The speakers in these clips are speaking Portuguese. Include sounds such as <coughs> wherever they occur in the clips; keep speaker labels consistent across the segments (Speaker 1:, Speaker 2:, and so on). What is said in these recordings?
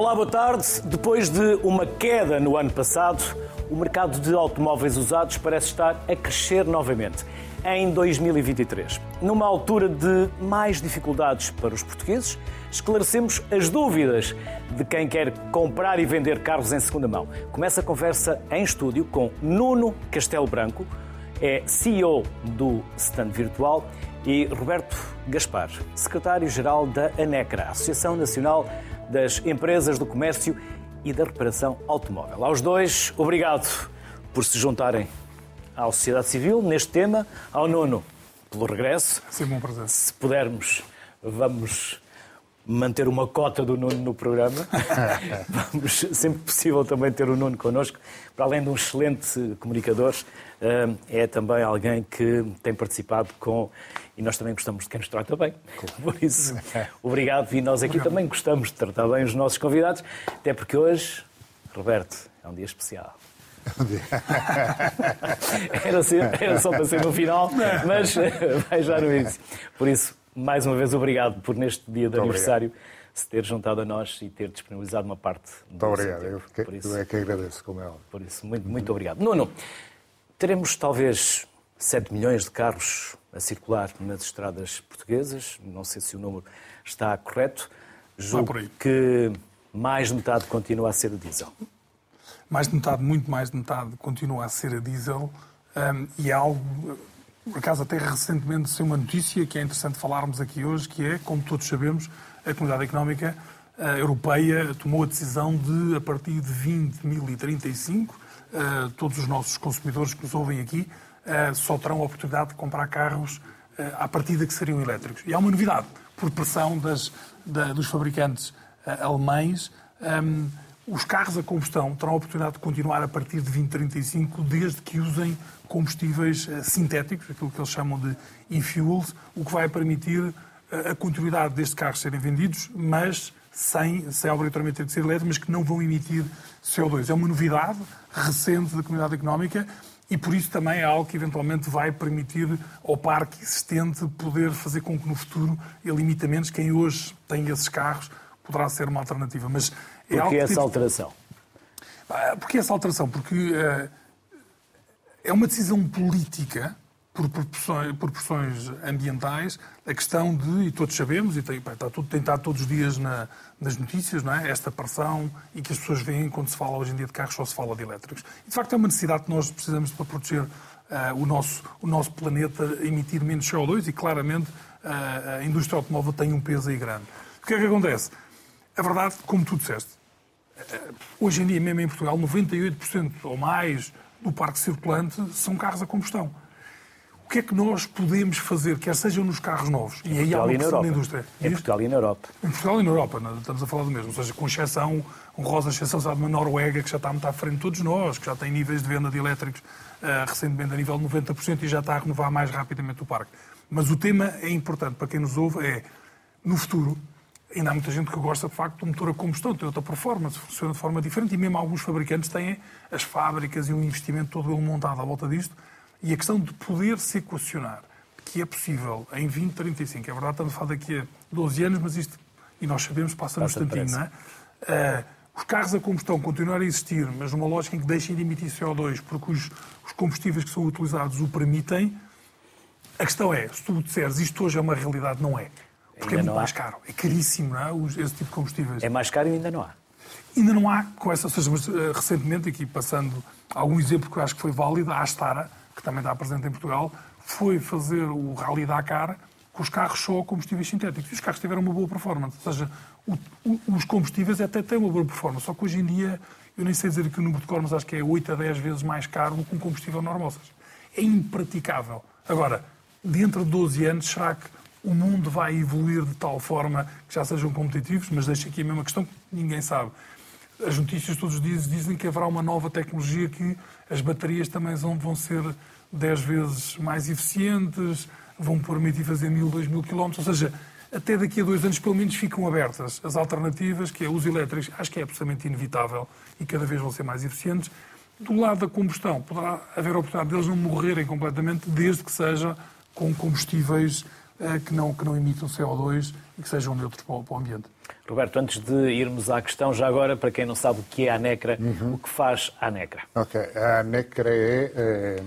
Speaker 1: Olá, boa tarde. Depois de uma queda no ano passado, o mercado de automóveis usados parece estar a crescer novamente em 2023. Numa altura de mais dificuldades para os portugueses, esclarecemos as dúvidas de quem quer comprar e vender carros em segunda mão. Começa a conversa em estúdio com Nuno Castelo Branco, é CEO do Stand Virtual, e Roberto Gaspar, secretário-geral da ANECRA, Associação Nacional das Empresas do Comércio e da Reparação Automóvel. Aos dois, obrigado por se juntarem à sociedade civil neste tema, ao Nuno pelo regresso.
Speaker 2: Sempre um prazer.
Speaker 1: Se pudermos, vamos manter uma cota do Nuno no programa. <laughs> Vamos, sempre possível, também ter o Nuno connosco. Para além de um excelente comunicador, eh, é também alguém que tem participado com. E nós também gostamos de quem nos trata bem. <laughs> Por isso, <laughs> obrigado. E nós aqui obrigado. também gostamos de tratar bem os nossos convidados, até porque hoje, Roberto, é um dia especial. <laughs> era, assim, era, só para ser no final, mas vai já no início. Por isso, mais uma vez, obrigado por neste dia de Muito aniversário obrigado. se ter juntado a nós e ter disponibilizado uma parte
Speaker 3: do Muito obrigado, eu, que, por isso, eu é que agradeço, como é óbvio.
Speaker 1: Por isso, muito, muito obrigado. Nuno, teremos talvez 7 milhões de carros a circular nas estradas portuguesas, não sei se o número está correto. Julgo que mais de metade continua a ser a diesel.
Speaker 2: Mais de metade, muito mais de metade, continua a ser a diesel um, e é algo por acaso, até recentemente saiu uma notícia que é interessante falarmos aqui hoje, que é, como todos sabemos, a Comunidade Económica uh, Europeia tomou a decisão de, a partir de 2035, uh, todos os nossos consumidores que nos ouvem aqui só terão a oportunidade de comprar carros uh, à partida que seriam elétricos. E há uma novidade, por pressão das, da, dos fabricantes alemães. Um, os carros a combustão terão a oportunidade de continuar a partir de 2035, desde que usem combustíveis eh, sintéticos, aquilo que eles chamam de e-fuels, o que vai permitir eh, a continuidade destes carros serem vendidos, mas sem, sem obrigatoriamente ter de ser elétricos, mas que não vão emitir CO2. É uma novidade recente da comunidade económica e por isso também é algo que eventualmente vai permitir ao parque existente poder fazer com que no futuro menos. Quem hoje tem esses carros poderá ser uma alternativa. Mas
Speaker 1: é Porquê essa tipo... alteração?
Speaker 2: Porquê essa alteração? Porque uh, é uma decisão política por proporções, por proporções, ambientais, a questão de, e todos sabemos, e tem, está tudo, tem estado todos os dias na, nas notícias, não é? esta pressão e que as pessoas veem quando se fala hoje em dia de carros, só se fala de elétricos. E, de facto, é uma necessidade que nós precisamos para proteger uh, o, nosso, o nosso planeta, emitir menos CO2 e, claramente, uh, a indústria automóvel tem um peso aí grande. O que é que acontece? A verdade, como tu disseste, hoje em dia, mesmo em Portugal, 98% ou mais do parque circulante são carros a combustão. O que é que nós podemos fazer, quer sejam nos carros novos,
Speaker 1: em e aí há uma pressão da indústria? Em Portugal e na Europa.
Speaker 2: Em Portugal e na Europa, estamos a falar do mesmo. Ou seja, com exceção, honrosa exceção, sabe, uma Noruega que já está muito à frente de todos nós, que já tem níveis de venda de elétricos uh, recentemente a nível de 90% e já está a renovar mais rapidamente o parque. Mas o tema é importante para quem nos ouve, é, no futuro, Ainda há muita gente que gosta, de facto, do motor a combustão, tem outra performance, funciona de forma diferente e mesmo alguns fabricantes têm as fábricas e um investimento todo ele montado à volta disto. E a questão de poder se equacionar que é possível em 2035, é verdade, estamos a falar daqui a 12 anos, mas isto, e nós sabemos, passa no instantinho, não é? Uh, os carros a combustão continuarem a existir, mas numa lógica em que deixem de emitir CO2 porque os, os combustíveis que são utilizados o permitem, a questão é, se tu disseres isto hoje é uma realidade, não é. Porque ainda é muito mais caro. É caríssimo, não é? Esse tipo de combustíveis.
Speaker 1: É mais caro e ainda não há.
Speaker 2: Ainda não há, com essa, ou seja, mas, uh, recentemente, aqui passando algum exemplo que eu acho que foi válido, a Astara, que também está presente em Portugal, foi fazer o Rally Dakar com os carros só combustíveis sintéticos. E os carros tiveram uma boa performance. Ou seja, o, o, os combustíveis até têm uma boa performance, só que hoje em dia, eu nem sei dizer aqui o número de cor, mas acho que é 8 a 10 vezes mais caro do que um combustível normal. Seja, é impraticável. Agora, dentro de 12 anos, será que o mundo vai evoluir de tal forma que já sejam competitivos, mas deixa aqui a mesma questão que ninguém sabe. As notícias todos os dias dizem que haverá uma nova tecnologia que as baterias também vão ser 10 vezes mais eficientes, vão permitir fazer 1000, 2000 quilómetros, ou seja, até daqui a dois anos pelo menos ficam abertas as alternativas, que é os elétricos, acho que é absolutamente inevitável e cada vez vão ser mais eficientes. Do lado da combustão, poderá haver a oportunidade deles não morrerem completamente, desde que seja com combustíveis eh, que não, que não emitam CO2 e que sejam neutros para o ambiente.
Speaker 1: Roberto, antes de irmos à questão, já agora, para quem não sabe o que é a NECRA, uhum. o que faz a NECRA?
Speaker 3: Ok, a NECRA é, é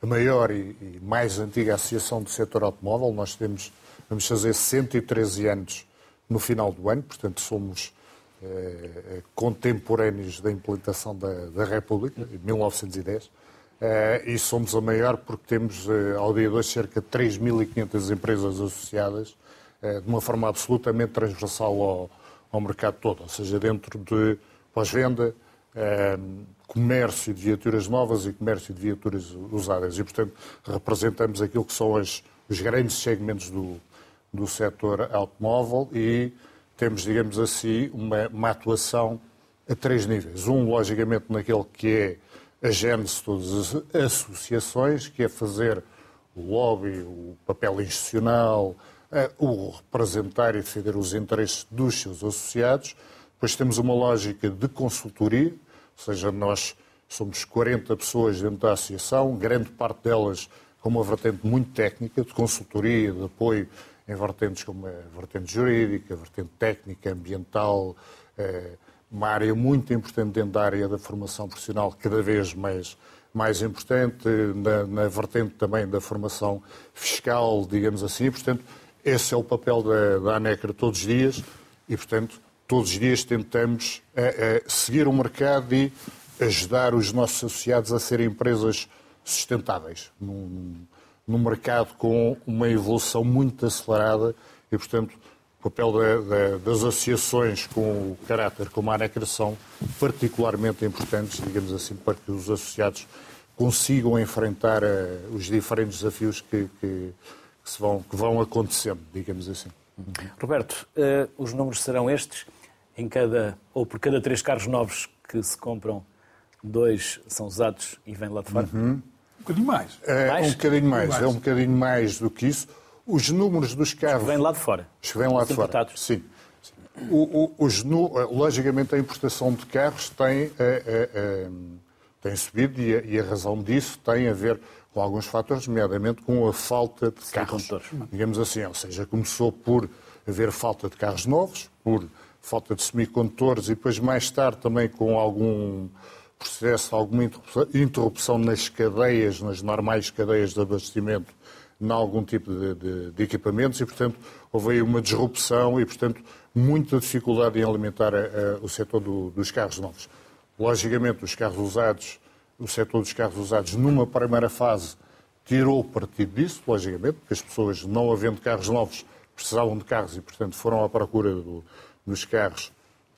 Speaker 3: a maior e, e, mais antiga associação do setor automóvel. Nós temos, vamos fazer 113 anos no final do ano, portanto somos é, contemporâneos da implantação da, da República, em 1910. Eh, e somos a maior porque temos, ao dia de hoje, cerca de 3.500 empresas associadas, de uma forma absolutamente transversal ao, ao mercado todo, ou seja, dentro de pós-venda, comércio de viaturas novas e comércio de viaturas usadas. E, portanto, representamos aquilo que são as, os grandes segmentos do, do setor automóvel e temos, digamos assim, uma, uma atuação a três níveis. Um, logicamente, naquele que é a gênese de todas as associações, que é fazer o lobby, o papel institucional, o representar e defender os interesses dos seus associados. Depois temos uma lógica de consultoria, ou seja, nós somos 40 pessoas dentro da associação, grande parte delas com uma vertente muito técnica, de consultoria, de apoio em vertentes como a vertente jurídica, a vertente técnica, ambiental, eh, uma área muito importante dentro da área da formação profissional, cada vez mais, mais importante, na, na vertente também da formação fiscal, digamos assim. Portanto, esse é o papel da, da ANECRA todos os dias e, portanto, todos os dias tentamos a, eh, a eh, seguir o mercado e ajudar os nossos associados a serem empresas sustentáveis, num, num mercado com uma evolução muito acelerada e, portanto, o papel da, da, das associações com o caráter como a ANECRA são particularmente importantes, digamos assim, para que os associados consigam enfrentar uh, os diferentes desafios que, que, que, se vão, que vão acontecendo, digamos assim.
Speaker 1: Roberto, uh, os números serão estes? Em cada, ou por cada três carros novos que se compram, dois são usados e vêm lá de fora?
Speaker 2: Uhum. Um bocadinho mais.
Speaker 3: É, mais? Um bocadinho mais. mais. É um bocadinho mais do que isso. Os números dos carros.
Speaker 1: Os que vêm lá de fora.
Speaker 3: Os que vêm lá de fora. Sim. O, o, os, logicamente, a importação de carros tem, é, é, tem subido e a, e a, razão disso tem a ver com alguns fatores, nomeadamente com a falta de carros. Digamos assim, ou seja, começou por haver falta de carros novos, por falta de semicondutores e depois mais tarde também com algum processo, alguma interrupção nas cadeias, nas normais cadeias de abastecimento em algum tipo de, de, de, equipamentos e, portanto, houve aí uma disrupção e, portanto, muita dificuldade em alimentar a, a, o setor do, dos carros novos. Logicamente, os carros usados, o setor dos carros usados, numa primeira fase, tirou partido disso, logicamente, porque as pessoas, não havendo carros novos, precisavam de carros e, portanto, foram à procura do, dos carros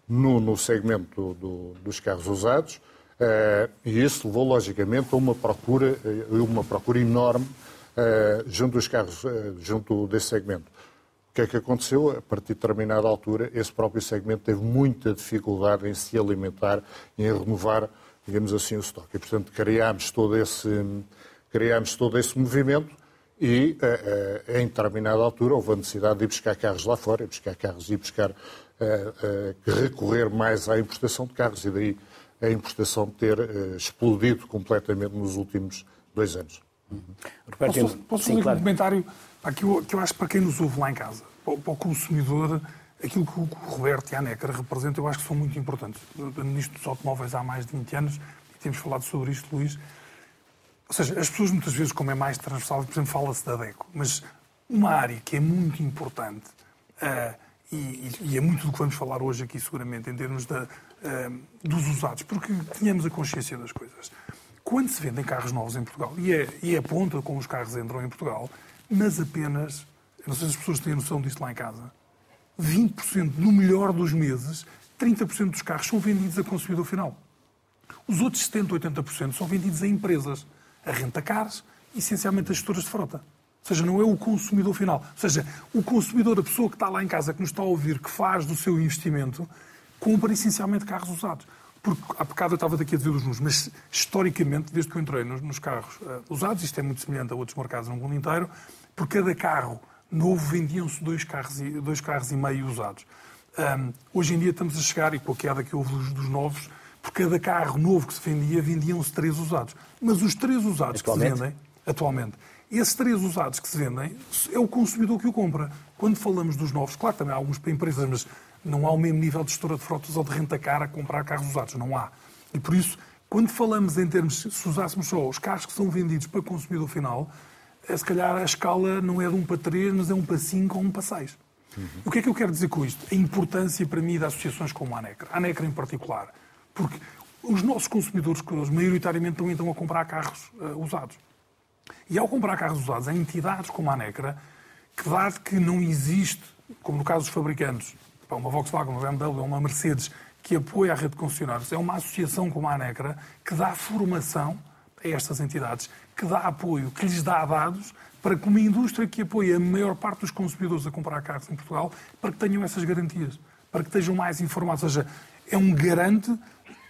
Speaker 3: no, no segmento do, dos carros usados. Uh, e isso levou, logicamente, a uma procura, uma procura enorme uh, junto dos carros, uh, junto desse segmento. O que é que aconteceu? A partir de determinada altura, esse próprio segmento teve muita dificuldade em se alimentar em renovar, digamos assim, o estoque. E, portanto, criámos todo esse, criámos todo esse movimento e, uh, em determinada altura, houve a necessidade de ir buscar carros lá fora, ir buscar carros e buscar, recorrer mais à importação de carros e daí a importação ter explodido completamente nos últimos dois anos.
Speaker 2: Uhum. Posso, posso Sim, claro. um comentário que eu, que eu acho que para quem nos ouve lá em casa, para, para o consumidor, aquilo que o Roberto e a Necker representam, eu acho que são muito importantes. Nisto dos automóveis há mais de 20 anos e temos falado sobre isto, Luís. Ou seja, as pessoas muitas vezes, como é mais transversal, por exemplo, fala-se da DECO, mas uma área que é muito importante uh, e, e, é muito do que vamos falar hoje aqui, seguramente, em termos uh, dos usados, porque tenhamos a consciência das coisas quando se vendem carros novos em Portugal, e é, e é a ponta como os carros entram em Portugal, mas apenas, não sei se as pessoas têm noção disto lá em casa, 20%, no melhor dos meses, 30% dos carros são vendidos a consumidor final. Os outros 70%, 80% são vendidos a empresas, a renta-cars, essencialmente a gestoras de frota. Ou seja, não é o consumidor final. Ou seja, o consumidor, a pessoa que está lá em casa, que nos está a ouvir, que faz do seu investimento, compra essencialmente carros usados. Porque há bocado eu estava daqui a dizer os números, mas historicamente, desde que eu entrei nos, nos carros uh, usados, isto é muito semelhante a outros mercados no mundo inteiro, por cada carro novo vendiam-se dois carros, e, dois carros e meio usados. Um, hoje em dia estamos a chegar, e com a queda que houve dos, dos novos, por cada carro novo que se vendia, vendiam-se três usados. Mas os três usados que se vendem, atualmente. Esses três usados que se vendem, é o consumidor que o compra. Quando falamos dos novos, claro, também há alguns para empresas, mas não há o mesmo nível de gestora de frotas ou de renta cara a comprar carros usados. Não há. E por isso, quando falamos em termos, se usássemos só os carros que são vendidos para consumidor final, se calhar a escala não é de 1 para 3, mas é 1 para 5 ou 1 para 6. Uhum. O que é que eu quero dizer com isto? A importância para mim de associações como a ANECRA. A ANECRA em particular. Porque os nossos consumidores, maioritariamente, estão então a comprar carros uh, usados. E ao comprar carros usados, há entidades como a ANECRA que, dado que não existe, como no caso dos fabricantes, uma Volkswagen, uma BMW, uma Mercedes, que apoia a rede de concessionários, é uma associação como a ANECRA que dá formação a estas entidades, que dá apoio, que lhes dá dados para que uma indústria que apoia a maior parte dos consumidores a comprar carros em Portugal, para que tenham essas garantias, para que estejam mais informados. Ou seja, é um garante,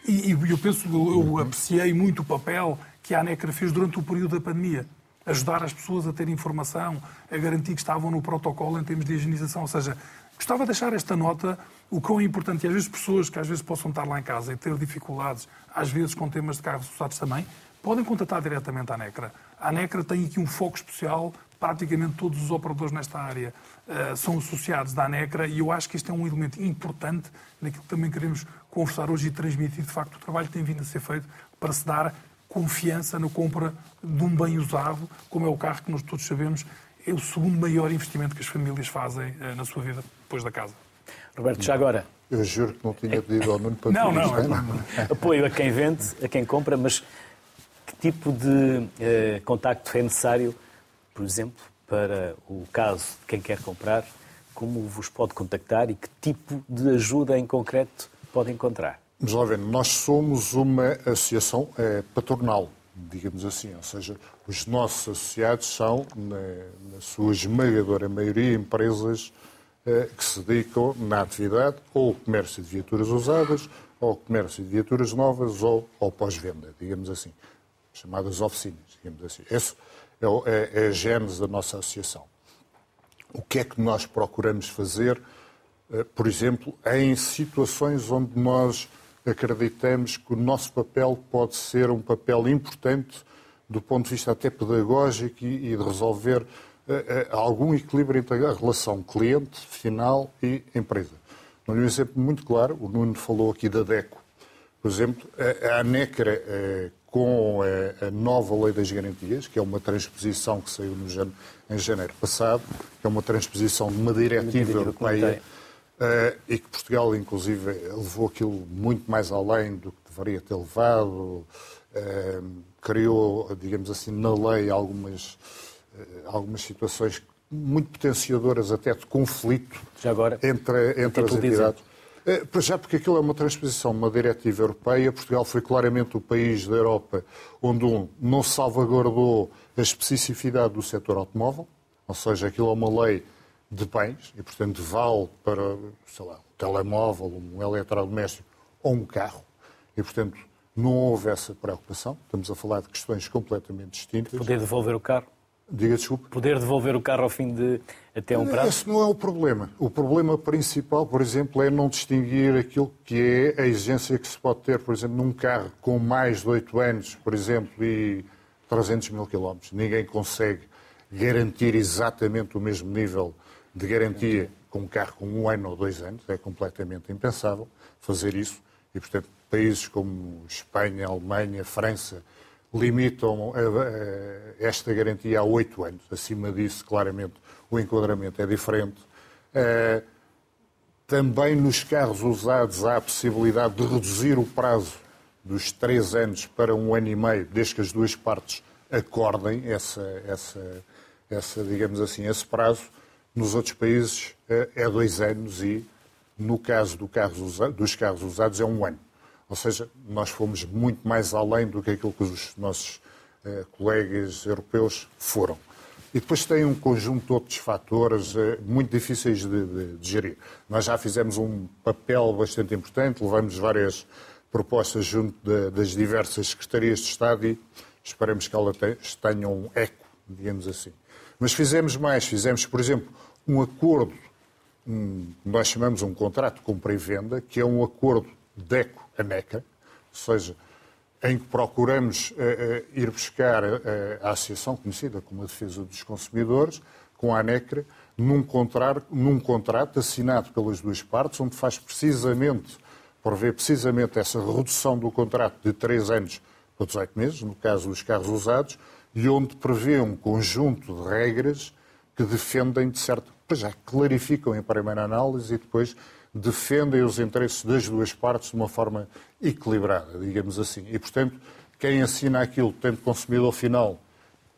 Speaker 2: e, eu penso, eu apreciei muito o papel que a ANECRA fez durante o período da pandemia. Ajudar as pessoas a ter informação, a garantir que estavam no protocolo em termos de higienização. Ou seja, gostava de deixar esta nota, o quão é importante, e às vezes pessoas que às vezes possam estar lá em casa e ter dificuldades, às vezes com temas de carros usados também, podem contatar diretamente a NECRA. A NECRA tem aqui um foco especial, praticamente todos os operadores nesta área uh, são associados da NECRA e eu acho que isto é um elemento importante naquilo que também queremos conversar hoje e transmitir, de facto, o trabalho que tem vindo a ser feito para se dar confiança na compra de um bem usado, como é o carro que nós todos sabemos, é o segundo maior investimento que as famílias fazem uh, na sua vida depois da casa.
Speaker 1: Roberto, já agora.
Speaker 3: Eu juro que não tinha pedido ao Nuno para
Speaker 2: Não, não, não,
Speaker 1: não. Apoio a quem vende, a quem compra, mas tipo de eh, contacto é necessário, por exemplo, para o caso de quem quer comprar? Como vos pode contactar e que tipo de ajuda em concreto pode encontrar?
Speaker 3: Ver, nós somos uma associação é, patronal, digamos assim, ou seja, os nossos associados são, na, na sua esmagadora maioria, empresas é, que se dedicam na atividade ou ao comércio de viaturas usadas, ou ao comércio de viaturas novas, ou ao pós-venda, digamos assim chamadas oficinas, digamos assim. Esse é, é, é a gênese da nossa associação. O que é que nós procuramos fazer, eh, por exemplo, em situações onde nós acreditamos que o nosso papel pode ser um papel importante do ponto de vista até pedagógico e de resolver eh, eh, algum equilíbrio entre a relação cliente, final e empresa. Um exemplo muito claro, o Nuno falou aqui da DECO. Por exemplo, a ANECRA, com a, nova Lei das Garantias, que é uma transposição que saiu no, em janeiro passado, que é uma transposição de uma diretiva europeia uh, e que Portugal, inclusive, levou aquilo muito mais além do que deveria ter levado, uh, criou, digamos assim, na lei algumas, algumas situações muito potenciadoras até de conflito entre, entre as entidades. Eh, Para já, porque aquilo é uma transposição de uma diretiva europeia. Portugal foi claramente o país da Europa onde um não salvaguardou a especificidade do setor automóvel, ou seja, aquilo é uma lei de bens e, portanto, vale para, sei lá, um telemóvel, um eletrodoméstico ou um carro. E, portanto, não houve essa preocupação. Estamos a falar de questões completamente distintas.
Speaker 1: Poder devolver o carro?
Speaker 3: Diga desculpe.
Speaker 1: Poder devolver o carro ao fim de até um prazo?
Speaker 3: Esse não é o problema. O problema principal, por exemplo, é não distinguir aquilo que é a exigência que se pode ter, por exemplo, num carro com mais de 8 anos, por exemplo, e 300 mil quilómetros. Ninguém consegue garantir exatamente o mesmo nível de garantia com um carro com um ano ou dois anos. É completamente impensável fazer isso. E, portanto, países como Espanha, Alemanha, França, limitam esta garantia a oito anos. Acima disso, claramente, o enquadramento é diferente. Eh, também nos carros usados há a possibilidade de reduzir o prazo dos três anos para um ano e meio, desde que as duas partes acordem essa, essa, essa digamos assim, esse prazo. Nos outros países eh, é dois anos e, no caso do carros dos carros usados, é um ano. Ou seja, nós fomos muito mais além do que aquilo que os nossos eh, colegas europeus foram. E depois tem um conjunto de outros fatores eh, muito difíceis de, de, de, gerir. Nós já fizemos um papel bastante importante, levamos várias propostas junto de, das diversas secretarias de Estado e esperemos que elas tenham um eco, digamos assim. Mas fizemos mais, fizemos, por exemplo, um acordo, um, nós chamamos um contrato de compra e venda, que é um acordo DECO a Meca, ou seja, em que procuramos ir buscar a associação conhecida como a Defesa dos Consumidores, com a ANECRA, num contrato, num contrato assinado pelas duas partes, onde faz precisamente, prevê precisamente essa redução do contrato de 3 anos para 18 meses, no caso dos carros usados, e onde prevê um conjunto de regras que defendem, de certo, já clarificam em primeira análise e depois defendem os interesses das duas partes de uma forma equilibrada, digamos assim. E, portanto, quem assina aquilo, tanto consumidor final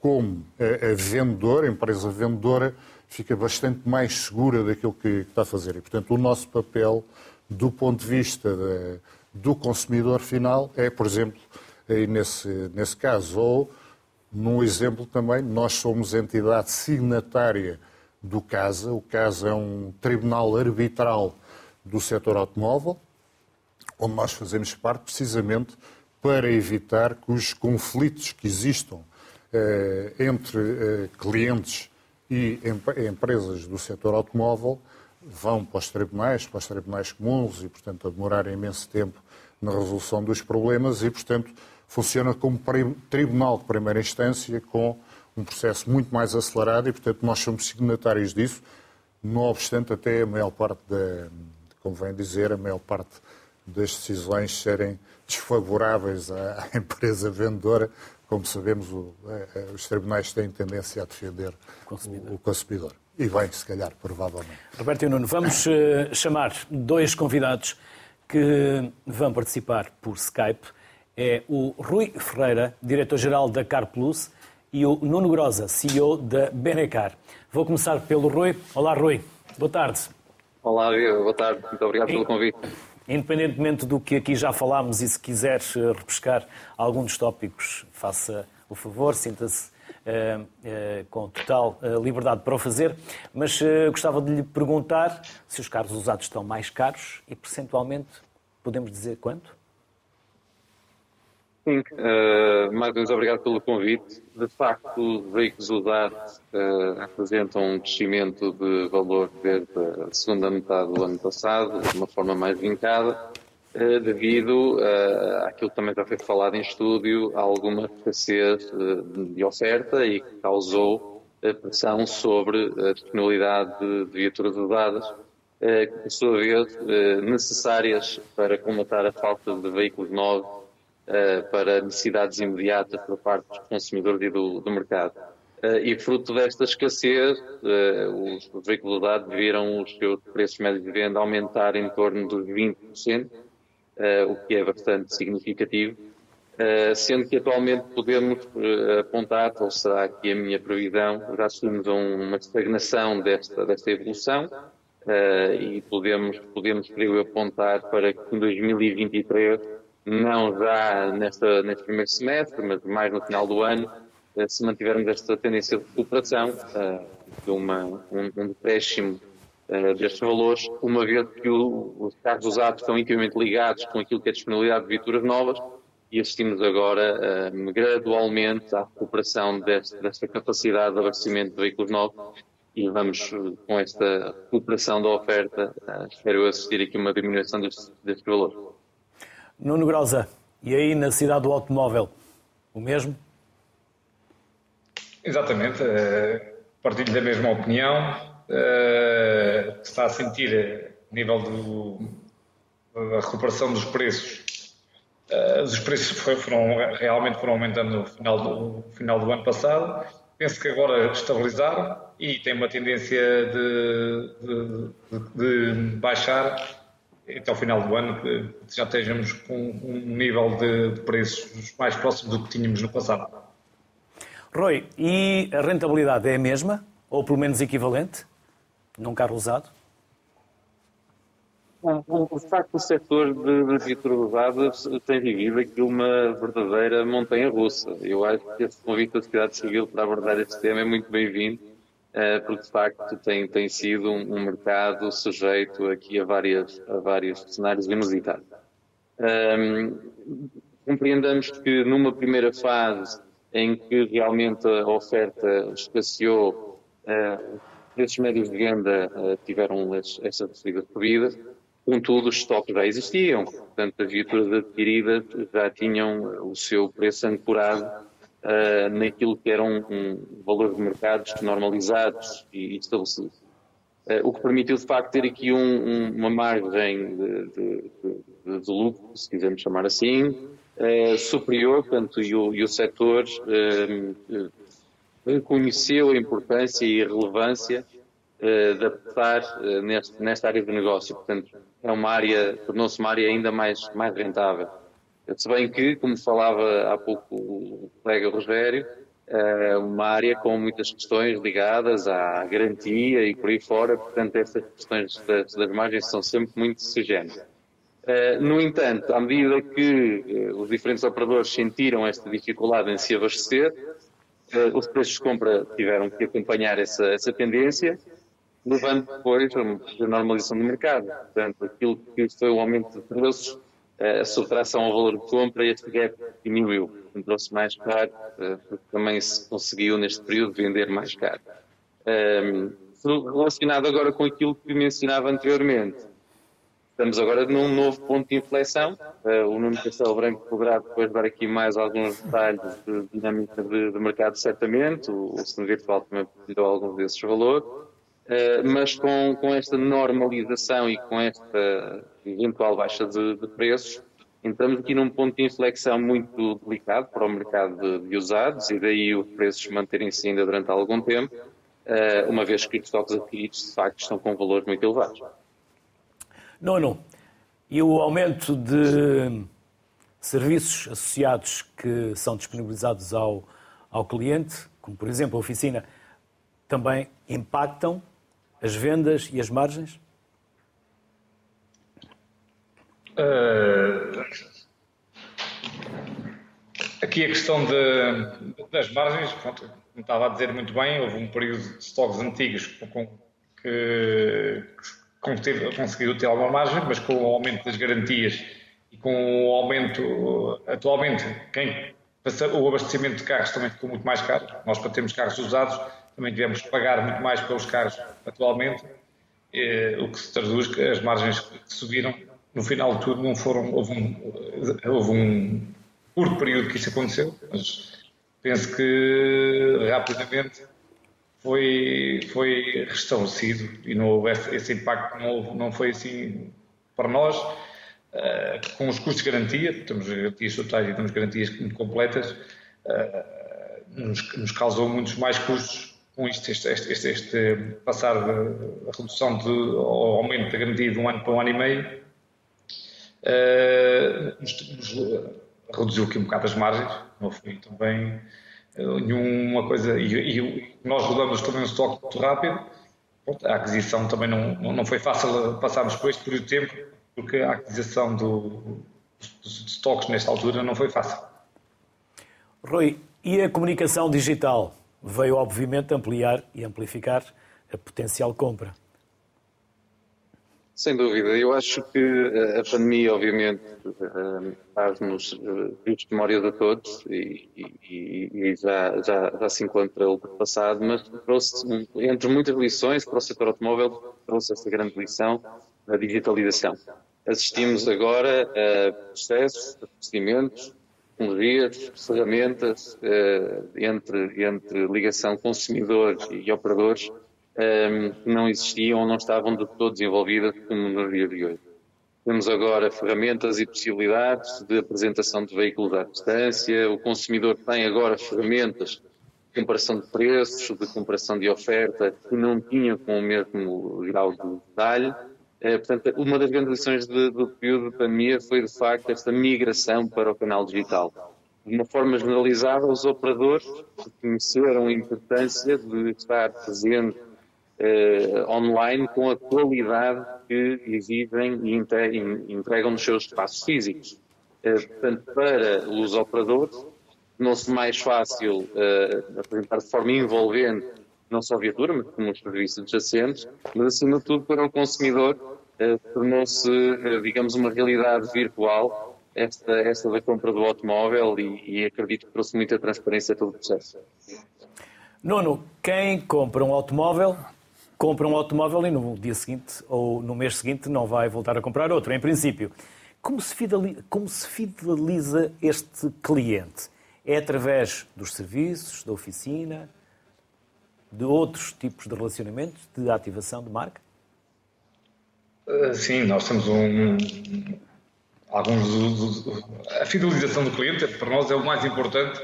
Speaker 3: como a, vendedora, a empresa vendedora, fica bastante mais segura daquilo que está a fazer. E, portanto, o nosso papel, do ponto de vista de, do consumidor final, é, por exemplo, nesse, nesse caso, ou num exemplo também, nós somos entidade signatária do CASA. O CASA é um tribunal arbitral do setor automóvel, onde nós fazemos parte precisamente para evitar que os conflitos que existam eh, entre eh, clientes e empresas do setor automóvel vão para os tribunais, para os tribunais comuns e, portanto, a demorar imenso tempo na resolução dos problemas e, portanto, funciona como tribunal de primeira instância com um processo muito mais acelerado e, portanto, nós somos signatários disso, não obstante até a maior parte, da, convém dizer, a maior parte das decisões serem desfavoráveis à <laughs> empresa vendedora, como sabemos, o, os tribunais têm tendência a defender o consumidor. o consumidor. E bem, se calhar, provavelmente.
Speaker 1: Roberto e Nuno, vamos uh, chamar dois convidados que vão participar por Skype. É o Rui Ferreira, diretor-geral da Car Plus, e o Nuno Grosa, CEO da Benecar. Vou começar pelo Rui. Olá, Rui. Boa tarde.
Speaker 4: Olá, boa tarde. Muito obrigado pelo convite.
Speaker 1: Independentemente do que aqui já falámos e se quiser eh, repescar algum dos tópicos, faça o favor, sinta-se uh, uh, com total uh, liberdade para o fazer, mas gostava de lhe perguntar se os carros usados estão mais caros e, percentualmente, podemos dizer quanto?
Speaker 4: Sim, uh, mais uma vez obrigado pelo convite. De facto, os veículos usados uh, apresentam um crescimento de valor desde a segunda metade do ano passado, de uma forma mais vincada, uh, devido àquilo que também já foi falado em estúdio, a alguma escassez de oferta e que causou pressão sobre a disponibilidade de, de viaturas usadas, que, por sua vez, necessárias para comatar a falta de veículos novos uh, para necessidades imediatas por parte dos consumidores e do, do mercado. Uh, e fruto desta escassez, uh, os, os veículos usados viram os seus preços médios de venda aumentar em torno dos 20%, o que é bastante significativo, sendo que atualmente podemos apontar, ou será aqui a minha previsão, já assumimos uma estagnação desta, desta evolução, e podemos, podemos, creio apontar para que em 2023 não já nesta, neste primeiro semestre, mas mais no final do ano, eh, se mantivermos esta tendência de recuperação, eh, de uma, um, um decréscimo eh, destes valores, uma vez que os carros usados estão intimamente ligados com aquilo que é a disponibilidade de viaturas novas e assistimos agora gradualmente à recuperação deste, desta capacidade de abastecimento de veículos novos e vamos, com esta recuperação da oferta, espero assistir aqui uma diminuição destes, destes valores.
Speaker 1: Nuno Grosa, e aí na cidade do automóvel, o mesmo?
Speaker 5: Exatamente, uh, partilho da mesma opinião. Uh, está a sentir a nível do, da recuperação dos preços. Os preços foram, realmente foram aumentando no final do, final do ano passado. Penso que agora estabilizaram e tem uma tendência de, de, de, de baixar até ao final do ano que já estejamos com um nível de, de preços mais próximo do que tínhamos no passado.
Speaker 1: Rui, e a rentabilidade é a mesma, ou pelo menos equivalente, num carro usado?
Speaker 4: O facto do setor de viaturas usadas tem vivido aqui uma verdadeira montanha russa. Eu acho que esse convite da sociedade civil para abordar este tema é muito bem-vindo porque de facto tem, tem sido um, um, mercado sujeito aqui a, várias, a vários cenários inusitados. Um, compreendamos que numa primeira fase em que realmente a oferta escasseou, uh, preços médios de venda uh, tiveram essas subidas subidas, Contudo, os estoques já existiam, portanto, as viaturas adquiridas já tinham o seu preço ancorado uh, naquilo que eram um, valores de mercados normalizados e, e estabelecidos. Uh, o que permitiu, de facto, ter aqui um, um, uma margem de, de, de, de, lucro, se quisermos chamar assim, uh, superior, portanto, e o, e o setor reconheceu a importância e a relevância de apostar nesta área de negócio. Portanto, é uma área, tornou-se uma área ainda mais, mais rentável. Se bem que, como falava há pouco o colega Rogério, é uma área com muitas questões ligadas à garantia e por aí fora, portanto, essas questões das, das margens são sempre muito sugêneras. É, no entanto, à medida que é, os diferentes operadores sentiram esta dificuldade em se abastecer, os preços de compra tiveram que acompanhar essa, essa tendência, levando depois a normalização do mercado. Portanto, aquilo que foi o aumento de preços a subtração ao valor de compra, este gap diminuiu. Entrou-se mais caro, eh, porque também se conseguiu neste período vender mais caro. Um, relacionado agora com aquilo que mencionava anteriormente, estamos agora num novo ponto de inflexão. Uh, o Nuno Castelo Branco poderá depois dar aqui mais alguns detalhes de dinâmica de, mercado, certamente. O, o Senhor Virtual também partilhou alguns desses valores. Uh, mas com, com esta normalização e com esta eventual baixa de, de, preços, entramos aqui num ponto de inflexão muito delicado para o mercado de, de usados e daí os preços manterem-se ainda durante algum tempo, uh, uma vez que os estoques adquiridos de facto estão com valores muito elevados.
Speaker 1: Nono, e o aumento de serviços associados que são disponibilizados ao, ao cliente, como por exemplo a oficina, também impactam as vendas e as margens?
Speaker 5: Uh, aqui a questão de, das margens, pronto, como estava a dizer muito bem, houve um período de estoques antigos com, que, que conseguiu ter alguma margem, mas com o aumento das garantias e com o aumento, atualmente, quem, o abastecimento de carros também ficou muito mais caro. Nós, para termos carros usados, também tivemos pagar muito mais pelos carros atualmente, eh, o que se traduz que as margens que subiram no final de tudo não foram. Houve um, houve um curto período que isso aconteceu, mas penso que rapidamente foi, foi restabelecido e não houve esse, esse impacto, não, houve, não foi assim para nós. Uh, com os custos de garantia, temos garantias totais e temos garantias muito completas, uh, nos, nos causou muitos mais custos com isto, este, este, este, este passar a redução de, ao aumento da garantia de um ano para um ano e meio, uh, nos, nos, reduziu aqui um bocado as margens, não foi também uh, nenhuma coisa. E, e, nós rodamos também um estoque muito rápido. Pronto, a aquisição também não, não foi fácil passarmos por este período de tempo, porque a aquisição do, dos estoques nesta altura não foi fácil.
Speaker 1: Rui, e a comunicação digital veio, obviamente, ampliar e amplificar a potencial compra?
Speaker 4: Sem dúvida. Eu acho que eh, a pandemia, obviamente, eh, faz-nos eh, vivos de memória de todos e, e, e já, já, já, se encontra ultrapassado, mas trouxe, entre muitas lições para o setor automóvel, trouxe esta grande lição da digitalização. Assistimos agora a processos, a procedimentos, tecnologias, ferramentas entre, entre ligação consumidor e operadores um, que não existiam ou não estavam de todo desenvolvidas como nos dias de hoje. Temos agora ferramentas e possibilidades de apresentação de veículos à distância, o consumidor tem agora ferramentas de comparação de preços, de comparação de oferta, que não tinha com o mesmo grau de detalhe. É, portanto, uma das grandes lições de, do período de pandemia foi, de facto, esta migração para o canal digital. De uma forma generalizada, os operadores reconheceram a importância de estar presente eh, online com a qualidade que exigem e entregam nos seus espaços físicos. Eh, portanto, para os operadores, não-se mais fácil eh, apresentar de forma envolvente não só viatura, mas como os serviços adjacentes, mas acima de tudo para o consumidor tornou-se, digamos, uma realidade virtual esta, esta da compra do automóvel e, e acredito que trouxe muita transparência a todo o processo.
Speaker 1: Nono, quem compra um automóvel compra um automóvel e no dia seguinte ou no mês seguinte não vai voltar a comprar outro, em princípio. Como se fideliza, como se fideliza este cliente? É através dos serviços, da oficina, de outros tipos de relacionamentos, de ativação de marca?
Speaker 5: Eh, sim, nós temos um. Alguns. A fidelização do cliente, para nós, é o mais importante,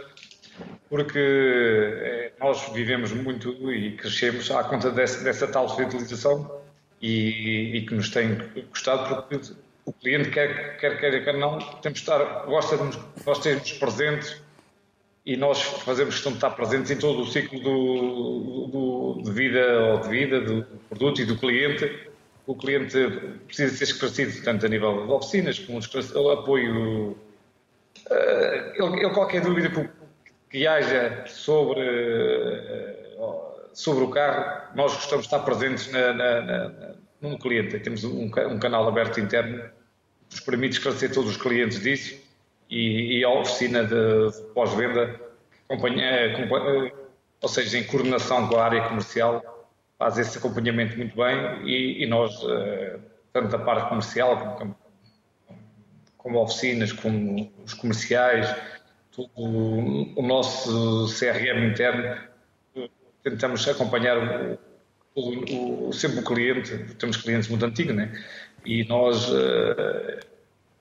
Speaker 5: porque eh, nós vivemos muito e crescemos à conta dessa, dessa tal fidelização e, e, que nos tem custado, porque o cliente quer, quer queira, quer não, temos de estar, gosta de nós termos presentes e nós fazemos questão de estar presentes em todo o ciclo do, do, de vida ou de vida do produto e do cliente. O cliente precisa ser esclarecido tanto a nível de oficinas como de apoio. Eh, ele, ele, qualquer dúvida que, que haja sobre, eh, sobre o carro, nós gostamos de estar presentes na, na, na, no cliente. Temos um, um canal aberto interno que nos permite esclarecer todos os clientes disso e, e a oficina de, de pós-venda, ou seja, em coordenação com a área comercial, faz esse acompanhamento muito bem e, e nós, eh, tanto da parte comercial como, como oficinas, como os comerciais, tudo, o nosso CRM interno, tentamos acompanhar o, o, o, sempre o cliente, temos clientes muito antigos, né? e nós uh,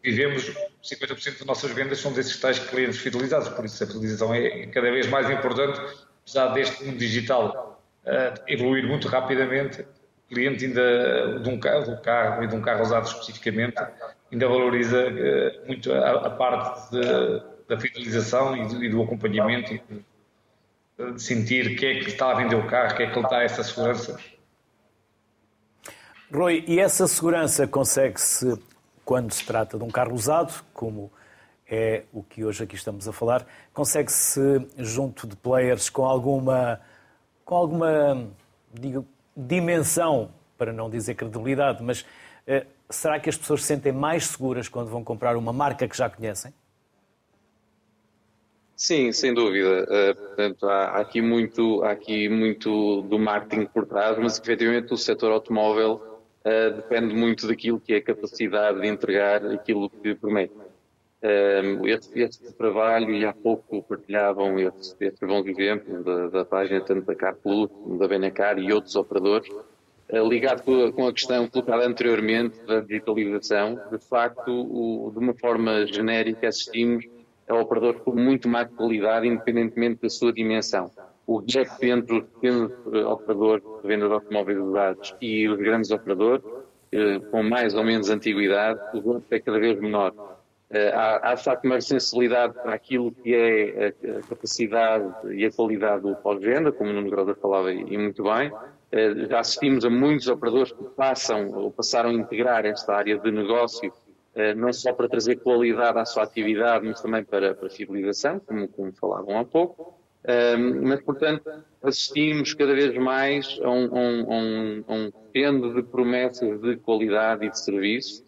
Speaker 5: vivemos 50% das nossas vendas são desses tais clientes fidelizados, por isso a fidelização é cada vez mais importante, apesar deste mundo digital uh, evoluir muito rapidamente, o cliente ainda de um carro, do carro e de um carro usado especificamente ainda valoriza uh, muito a, a parte de, da fidelização e do, e do acompanhamento e de, de, sentir que é que está a vender o carro, que é que ele dá essa segurança.
Speaker 1: Rui, e essa segurança consegue-se quando se trata de um carro usado, como é o que hoje aqui estamos a falar, consegue-se junto de players com alguma, com alguma digo, dimensão, para não dizer credibilidade, mas eh, será que as pessoas se sentem mais seguras quando vão comprar uma marca que já conhecem?
Speaker 4: Sim, sem dúvida. Uh, portanto, há, há, aqui muito, há aqui muito do marketing por trás, mas efetivamente o setor automóvel uh, depende muito daquilo que é a capacidade de entregar aquilo que promete. Um, este, este, trabalho, e há pouco partilhavam estes bons exemplos da, da, página tanto da CarPlus, da Benacar e outros operadores, uh, ligado com a, com a, questão colocada anteriormente da digitalização, de facto, o, de uma forma genérica assistimos a operadores com muito mais qualidade, independentemente da sua dimensão o gap entre os pequenos eh, operadores de venda de automóveis usados e os grandes operadores, eh, com mais ou menos antiguidade, o gap é cada vez menor. Eh, há, há de facto uma sensibilidade para aquilo que é a capacidade e a qualidade do pós-venda, como o Nuno Groda falava e muito bem. Já assistimos a muitos operadores que passam ou passaram a integrar esta área de negócio, não só para trazer qualidade à sua atividade, mas também para, para fidelização, como, como falavam há pouco. Um, mas, portanto, assistimos cada vez mais a um, um, um, um de promessas de qualidade e de serviço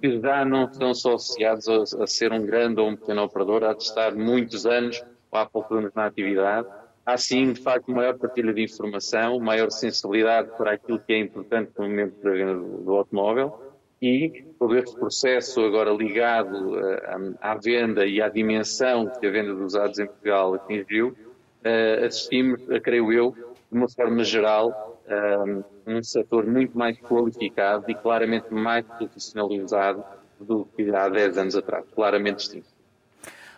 Speaker 4: que já não são só associados a, a, ser um grande ou um pequeno operador, há de estar muitos anos ou há poucos anos na atividade. Há sim, de facto, maior partilha de informação, maior sensibilidade para aquilo que é importante no momento do, do automóvel e todo este processo agora ligado uh, à venda e à dimensão que a venda dos usados em Portugal atingiu, uh, assistimos, uh, creio eu, de uma forma geral, um setor muito mais qualificado e claramente mais profissionalizado do que há 10 anos atrás, claramente distinto.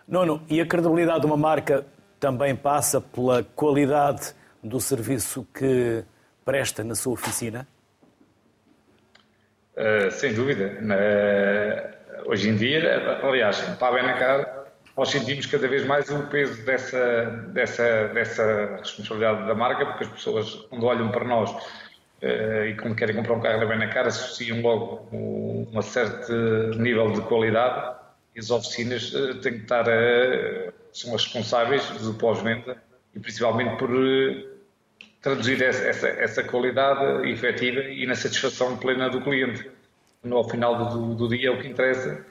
Speaker 1: Nono, e a credibilidade de uma marca também passa pela qualidade do serviço que presta na sua oficina?
Speaker 5: Uh, sem dúvida. Uh, hoje em dia, aliás, para a Benacar, nós sentimos cada vez mais o peso dessa, dessa, dessa responsabilidade da marca, porque as pessoas, quando olham para nós uh, e quando querem comprar um carro da Benacar, associam logo um certo nível de qualidade e as oficinas têm que estar, são as responsáveis do pós-venda e principalmente por traduzir essa, essa qualidade efetiva e na satisfação plena do cliente. No, ao final do, do dia é o que interessa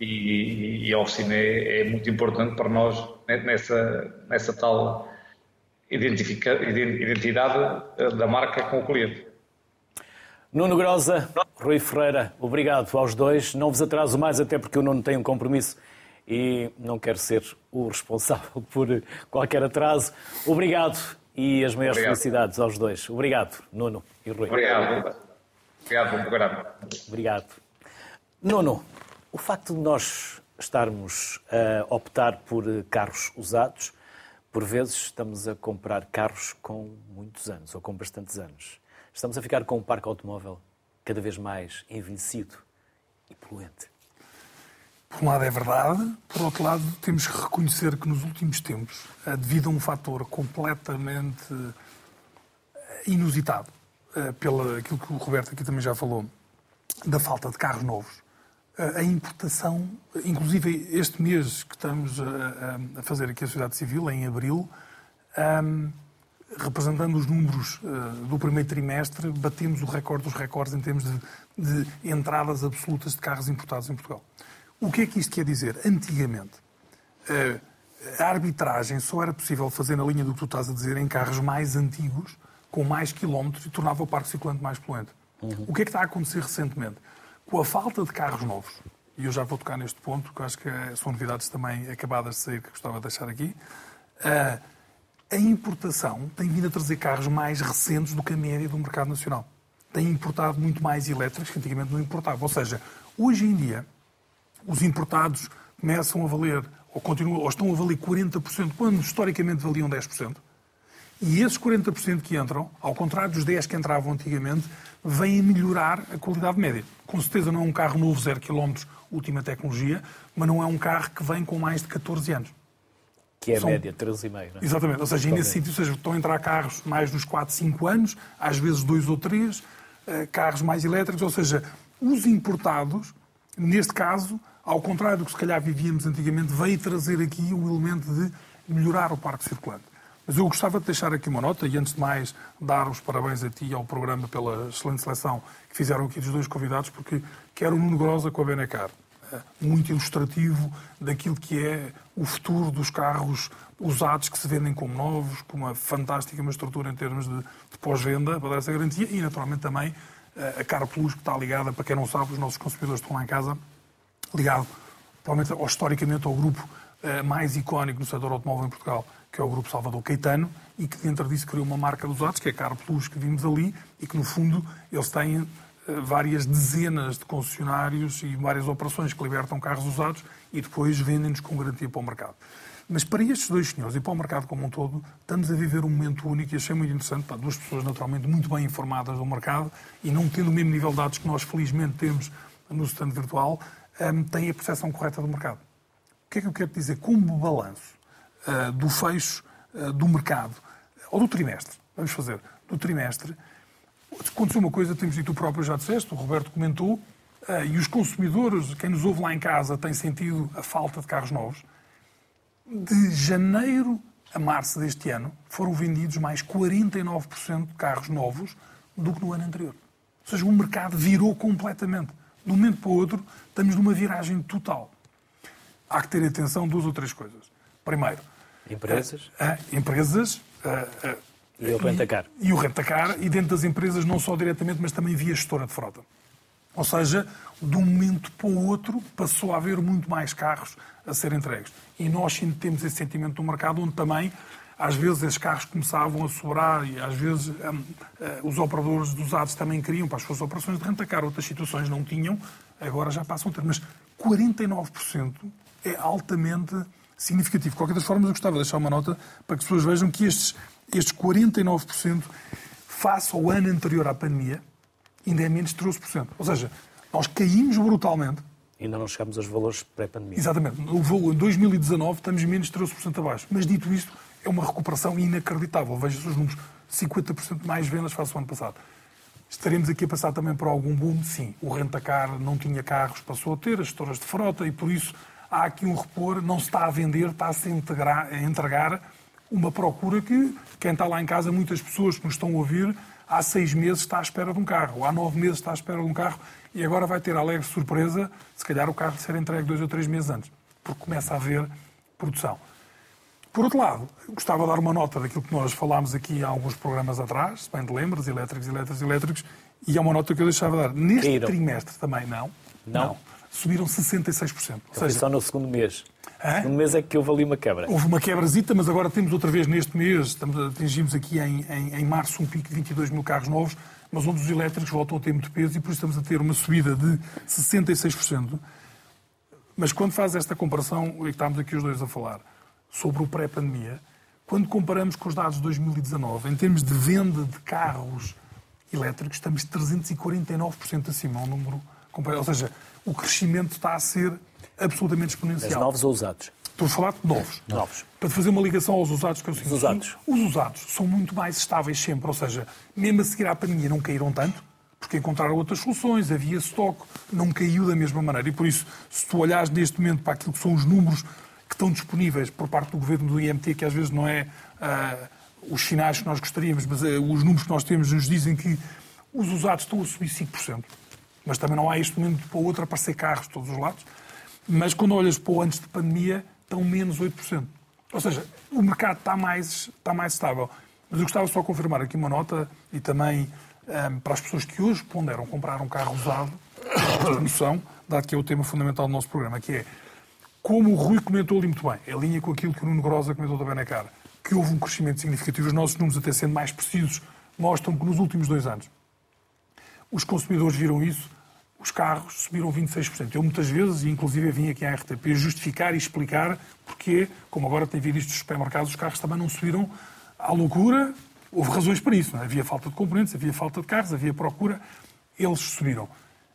Speaker 5: e, e a oficina é, é, muito importante para nós nessa, nessa tal identidade da marca com o cliente.
Speaker 1: Nuno Grosa, Rui Ferreira, obrigado aos dois. Não vos atraso mais, até porque o Nuno tem um compromisso e não quero ser o responsável <laughs> por qualquer atraso. Obrigado e as maiores obrigado. felicidades aos dois. Obrigado, Nuno e Rui.
Speaker 5: Obrigado. Obrigado, bom programa.
Speaker 1: Obrigado. Nuno, o facto de nós estarmos a optar por carros usados, por vezes estamos a comprar carros com muitos anos ou com bastantes anos. Estamos a ficar com um parque automóvel cada vez mais envelhecido e poluente.
Speaker 2: Por um lado é verdade, por outro lado temos que reconhecer que nos últimos tempos, eh, devido a um fator completamente eh, inusitado, eh, pelo aquilo que o Roberto aqui também já falou, da falta de carros novos, a importação, inclusive este mês que estamos a, fazer aqui a sociedade civil, em abril, representando os números do primeiro trimestre, batemos o recorde dos recordes em termos de, de entradas absolutas de carros importados em Portugal. O que é que isto quer dizer? Antigamente, a arbitragem só era possível fazer na linha do que tu estás a dizer em carros mais antigos, com mais quilómetros e tornava o parque circulante mais poluente. Uhum. O que é que está a acontecer recentemente? Com a falta de carros novos, e eu já vou tocar neste ponto, que acho que são novidades também acabadas de sair que gostava de deixar aqui, a importação tem vindo a trazer carros mais recentes do que a média do mercado nacional. Tem importado muito mais elétricos que antigamente não importava. Ou seja, hoje em dia, os importados começam a valer, ou, continuam, ou estão a valer 40%, quando historicamente valiam 10%. E esses 40% que entram, ao contrário dos 10% que entravam antigamente, vêm a melhorar a qualidade média. Com certeza não é um carro novo, 0 km, última tecnologia, mas não é um carro que vem com mais de 14 anos.
Speaker 1: Que é a São... média, 13,5. Não é?
Speaker 2: Exatamente. Ou seja, nesse sentido, seja, estão a entrar carros mais dos 4, 5 anos, às vezes 2 ou 3, eh, carros mais elétricos, ou seja, os importados, neste caso, ao contrário do que se calhar vivíamos antigamente, veio trazer aqui o elemento de melhorar o parque circulante. Mas eu gostava de deixar aqui uma nota e, antes de mais, dar os parabéns a ti e ao programa pela excelente seleção que fizeram aqui dos dois convidados, porque quero o Nuno Grosa com a Benecar. Eh, muito ilustrativo daquilo que é o futuro dos carros usados que se vendem como novos, com uma fantástica uma estrutura em termos de, de pós-venda para dar essa garantia e, naturalmente, também eh, a Car Plus, que está ligada, para quem não sabe, os nossos consumidores estão lá em casa, ligado, provavelmente, ou, historicamente, ao grupo uh, mais icónico no setor automóvel em Portugal, que é o grupo Salvador Caetano, e que dentro disso criou uma marca dos usados, que é a Car Plus, que vimos ali, e que, no fundo, eles têm uh, várias dezenas de concessionários e várias operações que libertam carros usados e depois vendem-nos com garantia para o mercado. Mas para estes dois senhores e para o mercado como um todo, estamos a viver um momento único e achei muito interessante. Pá, duas pessoas naturalmente muito bem informadas do mercado e não tendo o mesmo nível de dados que nós felizmente temos no stand virtual, um, têm a percepção correta do mercado. O que é que eu quero dizer? Como balanço uh, do fecho uh, do mercado, ou do trimestre, vamos fazer, do trimestre, aconteceu uma coisa, temos dito, tu próprio já disseste, o Roberto comentou, uh, e os consumidores, quem nos ouve lá em casa, tem sentido a falta de carros novos. De janeiro a março deste ano, foram vendidos mais 49% de carros novos do que no ano anterior. Ou seja, o mercado virou completamente de um momento para o outro, estamos numa viragem total. Há que ter atenção duas ou três coisas. Primeiro,
Speaker 1: empresas,
Speaker 2: uh, empresas
Speaker 1: uh, e o rentacar.
Speaker 2: E, e o rentacar, e dentro das empresas, não só diretamente, mas também via gestora de frota. Ou seja, de um momento para o outro, passou a haver muito mais carros a serem entregues. E nós temos esse sentimento no mercado, onde também às vezes esses carros começavam a sobrar e às vezes um, uh, eh, os operadores dos usados também queriam para as suas operações de rentacar, outras situações não tinham, agora já passam a ter. Mas 49% é altamente significativo. De qualquer das formas, eu gostava de deixar uma nota para que as pessoas vejam que estes, estes 49%, face ao ano anterior à pandemia, ainda é menos de 13%. Ou seja, nós caímos brutalmente.
Speaker 1: Ainda não chegamos aos valores pré-pandemia.
Speaker 2: Exatamente. No voo em 2019 estamos menos de 13% abaixo. Mas dito isto, é uma recuperação inacreditável. Veja-se os números, 50% mais vendas face ao ano passado. Estaremos aqui a passar também por algum boom? Sim. O rentacar não tinha carros, passou a ter, as gestoras de frota, e por isso há aqui um repor, não se está a vender, está-se a, integrar, a entregar uma procura que quem está lá em casa, muitas pessoas que nos estão a ouvir, há seis meses está à espera de um carro, há nove meses está à espera de um carro, e agora vai ter a alegre surpresa, se calhar o carro ser entregue dois ou três meses antes, porque começa a haver produção. Por outro lado, gostava de dar uma nota daquilo que nós falámos aqui há alguns programas atrás, se bem te lembras, elétricos, elétricos, elétricos, e é uma nota que eu deixava de dar. Neste
Speaker 1: Caíram.
Speaker 2: trimestre também não.
Speaker 1: Não?
Speaker 2: Subiram 66%. Ou seja,
Speaker 1: só no segundo mês.
Speaker 2: Hã?
Speaker 1: No segundo mês é que houve ali uma quebra.
Speaker 2: Houve uma quebrazita, mas agora temos outra vez neste mês, estamos, atingimos aqui em, em, em março um pico de 22 mil carros novos, mas onde os elétricos voltam a ter muito peso e por isso estamos a ter uma subida de 66%. Mas quando faz esta comparação, é que estamos aqui os dois a falar, sobre o pré-pandemia, quando comparamos com os dados de 2019, em termos de venda de carros elétricos, estamos 349% acima, um número comparado. Ou seja, o crescimento está a ser absolutamente
Speaker 1: Mas
Speaker 2: exponencial.
Speaker 1: novos ou usados?
Speaker 2: Estou a falar de novos.
Speaker 1: Novos.
Speaker 2: Para fazer uma ligação aos usados, que é o seguinte,
Speaker 1: usados.
Speaker 2: Os usados são muito mais estáveis sempre, ou seja, mesmo a seguir à pandemia não caíram tanto, porque encontraram outras soluções, havia estoque, não caiu da mesma maneira. E por isso, se tu olhares neste momento para aquilo que são os números estão disponíveis por parte do governo do IMT, que às vezes não é ah, os sinais que nós gostaríamos, mas ah, os números que nós temos nos dizem que os usados estão a subir 5%. Mas também não há este momento para outro aparecer carros de todos os lados. Mas quando olhas para o antes de pandemia, estão menos 8%. Ou seja, o mercado está mais, está mais estável. Mas eu gostava só de confirmar aqui uma nota e também ehm, para as pessoas que hoje ponderam comprar um carro usado, <coughs> noção, dado que é o tema fundamental do nosso programa, que é como o Rui comentou ali muito bem, em linha com aquilo que o Nuno Grosa comentou também na cara, que houve um crescimento significativo, os nossos números, até sendo mais precisos, mostram que nos últimos dois anos os consumidores viram isso, os carros subiram 26%. Eu muitas vezes, e inclusive vim aqui à RTP, justificar e explicar porque, como agora tem vindo isto dos supermercados, os carros também não subiram à loucura. Houve razões para isso. Não é? Havia falta de componentes, havia falta de carros, havia procura. Eles subiram.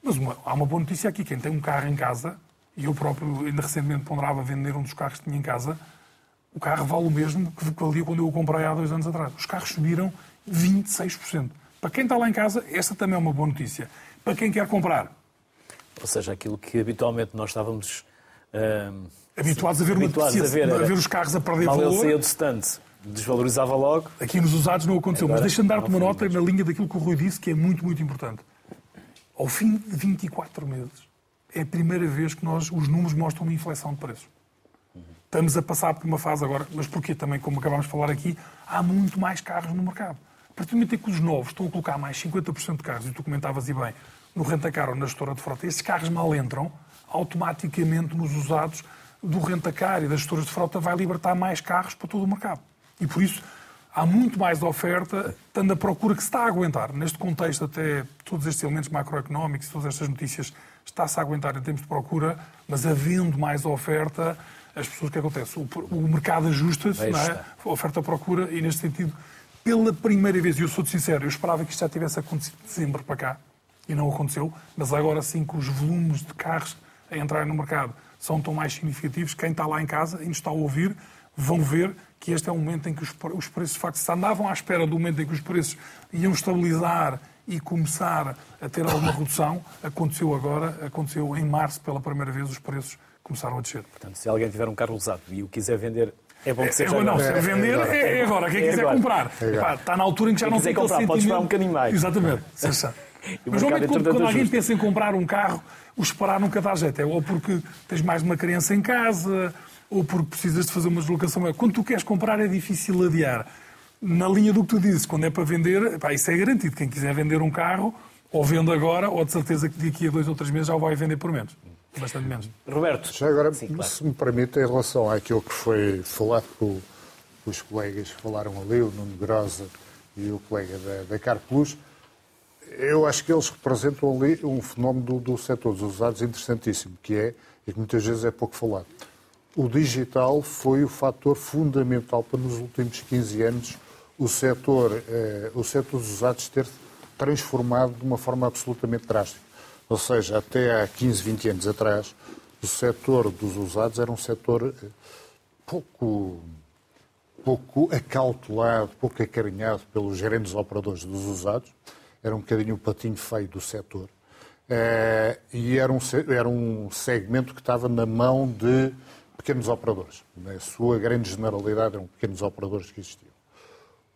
Speaker 2: Mas uma- há uma boa notícia aqui. Quem tem um carro em casa, e eu próprio ainda recentemente ponderava vender um dos carros que tinha em casa, o carro vale o mesmo que valia quando eu o comprei há dois anos atrás. Os carros subiram 26%. Para quem está lá em casa, essa também é uma boa notícia. Para quem quer comprar,
Speaker 1: Ou seja, aquilo que habitualmente nós estávamos ahm,
Speaker 2: habituados a ver uma
Speaker 1: habituados a
Speaker 2: notícia,
Speaker 1: ver,
Speaker 2: a ver os carros a perder
Speaker 1: mal ele
Speaker 2: valor,
Speaker 1: saía do stand, desvalorizava logo.
Speaker 2: aqui nos usados não aconteceu.
Speaker 1: Agora,
Speaker 2: Mas deixa-me dar-te uma nota na linha daquilo que o Rui disse, que é muito, muito importante. Ao fim de 24 meses, é a primeira vez que nós, os números mostram uma inflexão de preços. Estamos a passar por uma fase agora, mas porquê também, como acabámos de falar aqui, há muito mais carros no mercado. A partir do momento em que os novos estão a colocar mais 50% de carros, e tu comentavas e bem, no renta-car ou na gestora de frota, esses carros mal entram, automaticamente nos usados do renta-car e das gestoras de frota vai libertar mais carros para todo o mercado. E por isso há muito mais oferta, estando a procura que se está a aguentar. Neste contexto, até todos estes elementos macroeconómicos, todas estas notícias, está-se a aguentar em termos de procura, mas havendo mais oferta, as pessoas, o que acontece? O, o mercado ajusta-se, não é? oferta-procura, e neste sentido, pela primeira vez, e eu sou-te sincero, eu esperava que isto já tivesse acontecido de dezembro para cá, e não aconteceu, mas agora sim que os volumes de carros a entrarem no mercado são tão mais significativos, quem está lá em casa e nos está a ouvir, vão ver que este é um momento em que os, os preços, de facto, se andavam à espera do momento em que os preços iam estabilizar e começar a ter alguma redução, aconteceu agora, aconteceu em março pela primeira vez, os preços começaram a descer.
Speaker 1: Portanto, se alguém tiver um carro usado e o quiser vender, é bom que
Speaker 2: É,
Speaker 1: seja
Speaker 2: não,
Speaker 1: agora.
Speaker 2: se vender é, é agora. Quem
Speaker 1: É
Speaker 2: quiser
Speaker 1: agora.
Speaker 2: comprar. Epá, está na altura em que já
Speaker 1: Quem
Speaker 2: não tem
Speaker 1: comprar, pode esperar um
Speaker 2: sentimento-
Speaker 1: bocadinho mais.
Speaker 2: Exatamente. <laughs> Mas normalmente quando, quando alguém pensa em comprar um carro, o esperar nunca dá jeito. É ou porque tens mais de uma criança em casa, ou porque precisas de fazer uma deslocação. Quando tu queres comprar é difícil adiar. Na linha do que tu dizes, quando é para vender, epá, isso é garantido. Quem quiser vender um carro, ou vende agora, ou de certeza que daqui a dois ou três meses já o vai vender por menos. Bastante menos.
Speaker 1: Roberto,
Speaker 3: Já agora,
Speaker 1: Sim, claro.
Speaker 3: se me permite, em relação àquilo que foi falado por, os colegas que falaram ali, o Nuno Grosa e o colega da, da Car Plus, eu acho que eles representam ali um fenómeno do, do setor dos usados interessantíssimo, que é, e que muitas vezes é pouco falado. O digital foi o fator fundamental para, nos últimos 15 anos, o setor, eh, o setor dos usados ter transformado de uma forma absolutamente drástica. Ou seja, até há 15, 20 anos atrás, o setor dos usados era um setor eh, pouco, pouco acautelado, pouco acarinhado pelos grandes operadores dos usados. Era um bocadinho o patinho feio do setor. Eh, e era um, era um segmento que estava na mão de pequenos operadores. Na sua grande generalidade eram pequenos operadores que existiam.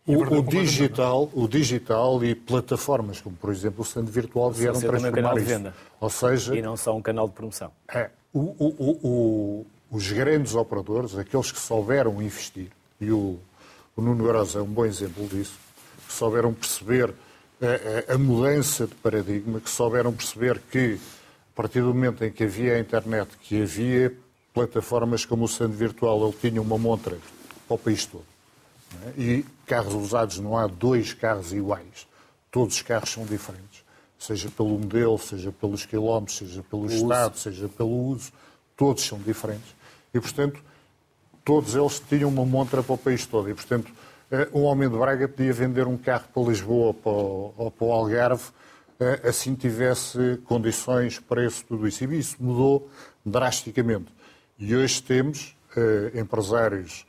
Speaker 2: E
Speaker 3: O, o digital, o digital e plataformas como, por exemplo, o stand virtual vieram
Speaker 1: ser também um canal
Speaker 3: transformar
Speaker 1: de
Speaker 3: isso.
Speaker 1: venda.
Speaker 3: Ou seja,
Speaker 1: e não só um canal de promoção.
Speaker 3: é, o, os grandes operadores, aqueles que souberam investir, e o, Nuno Grosa é um bom exemplo disso, que souberam perceber a, a, a mudança de paradigma, que souberam perceber que, a partir do momento em que havia a internet, que havia plataformas como o Sand Virtual, ele tinha uma montra para o país todo. É? E carros usados, não há dois carros iguais. Todos os carros são diferentes. Seja pelo modelo, seja pelos quilómetros, seja pelo o estado, uso. seja pelo uso. Todos são diferentes. E, portanto, todos eles tinham uma montra para o país todo. E, portanto, eh, um homem de Braga podia vender um carro para Lisboa ou para o Algarve, eh, assim tivesse condições, preço, tudo isso. E isso mudou drasticamente. E hoje temos eh, empresários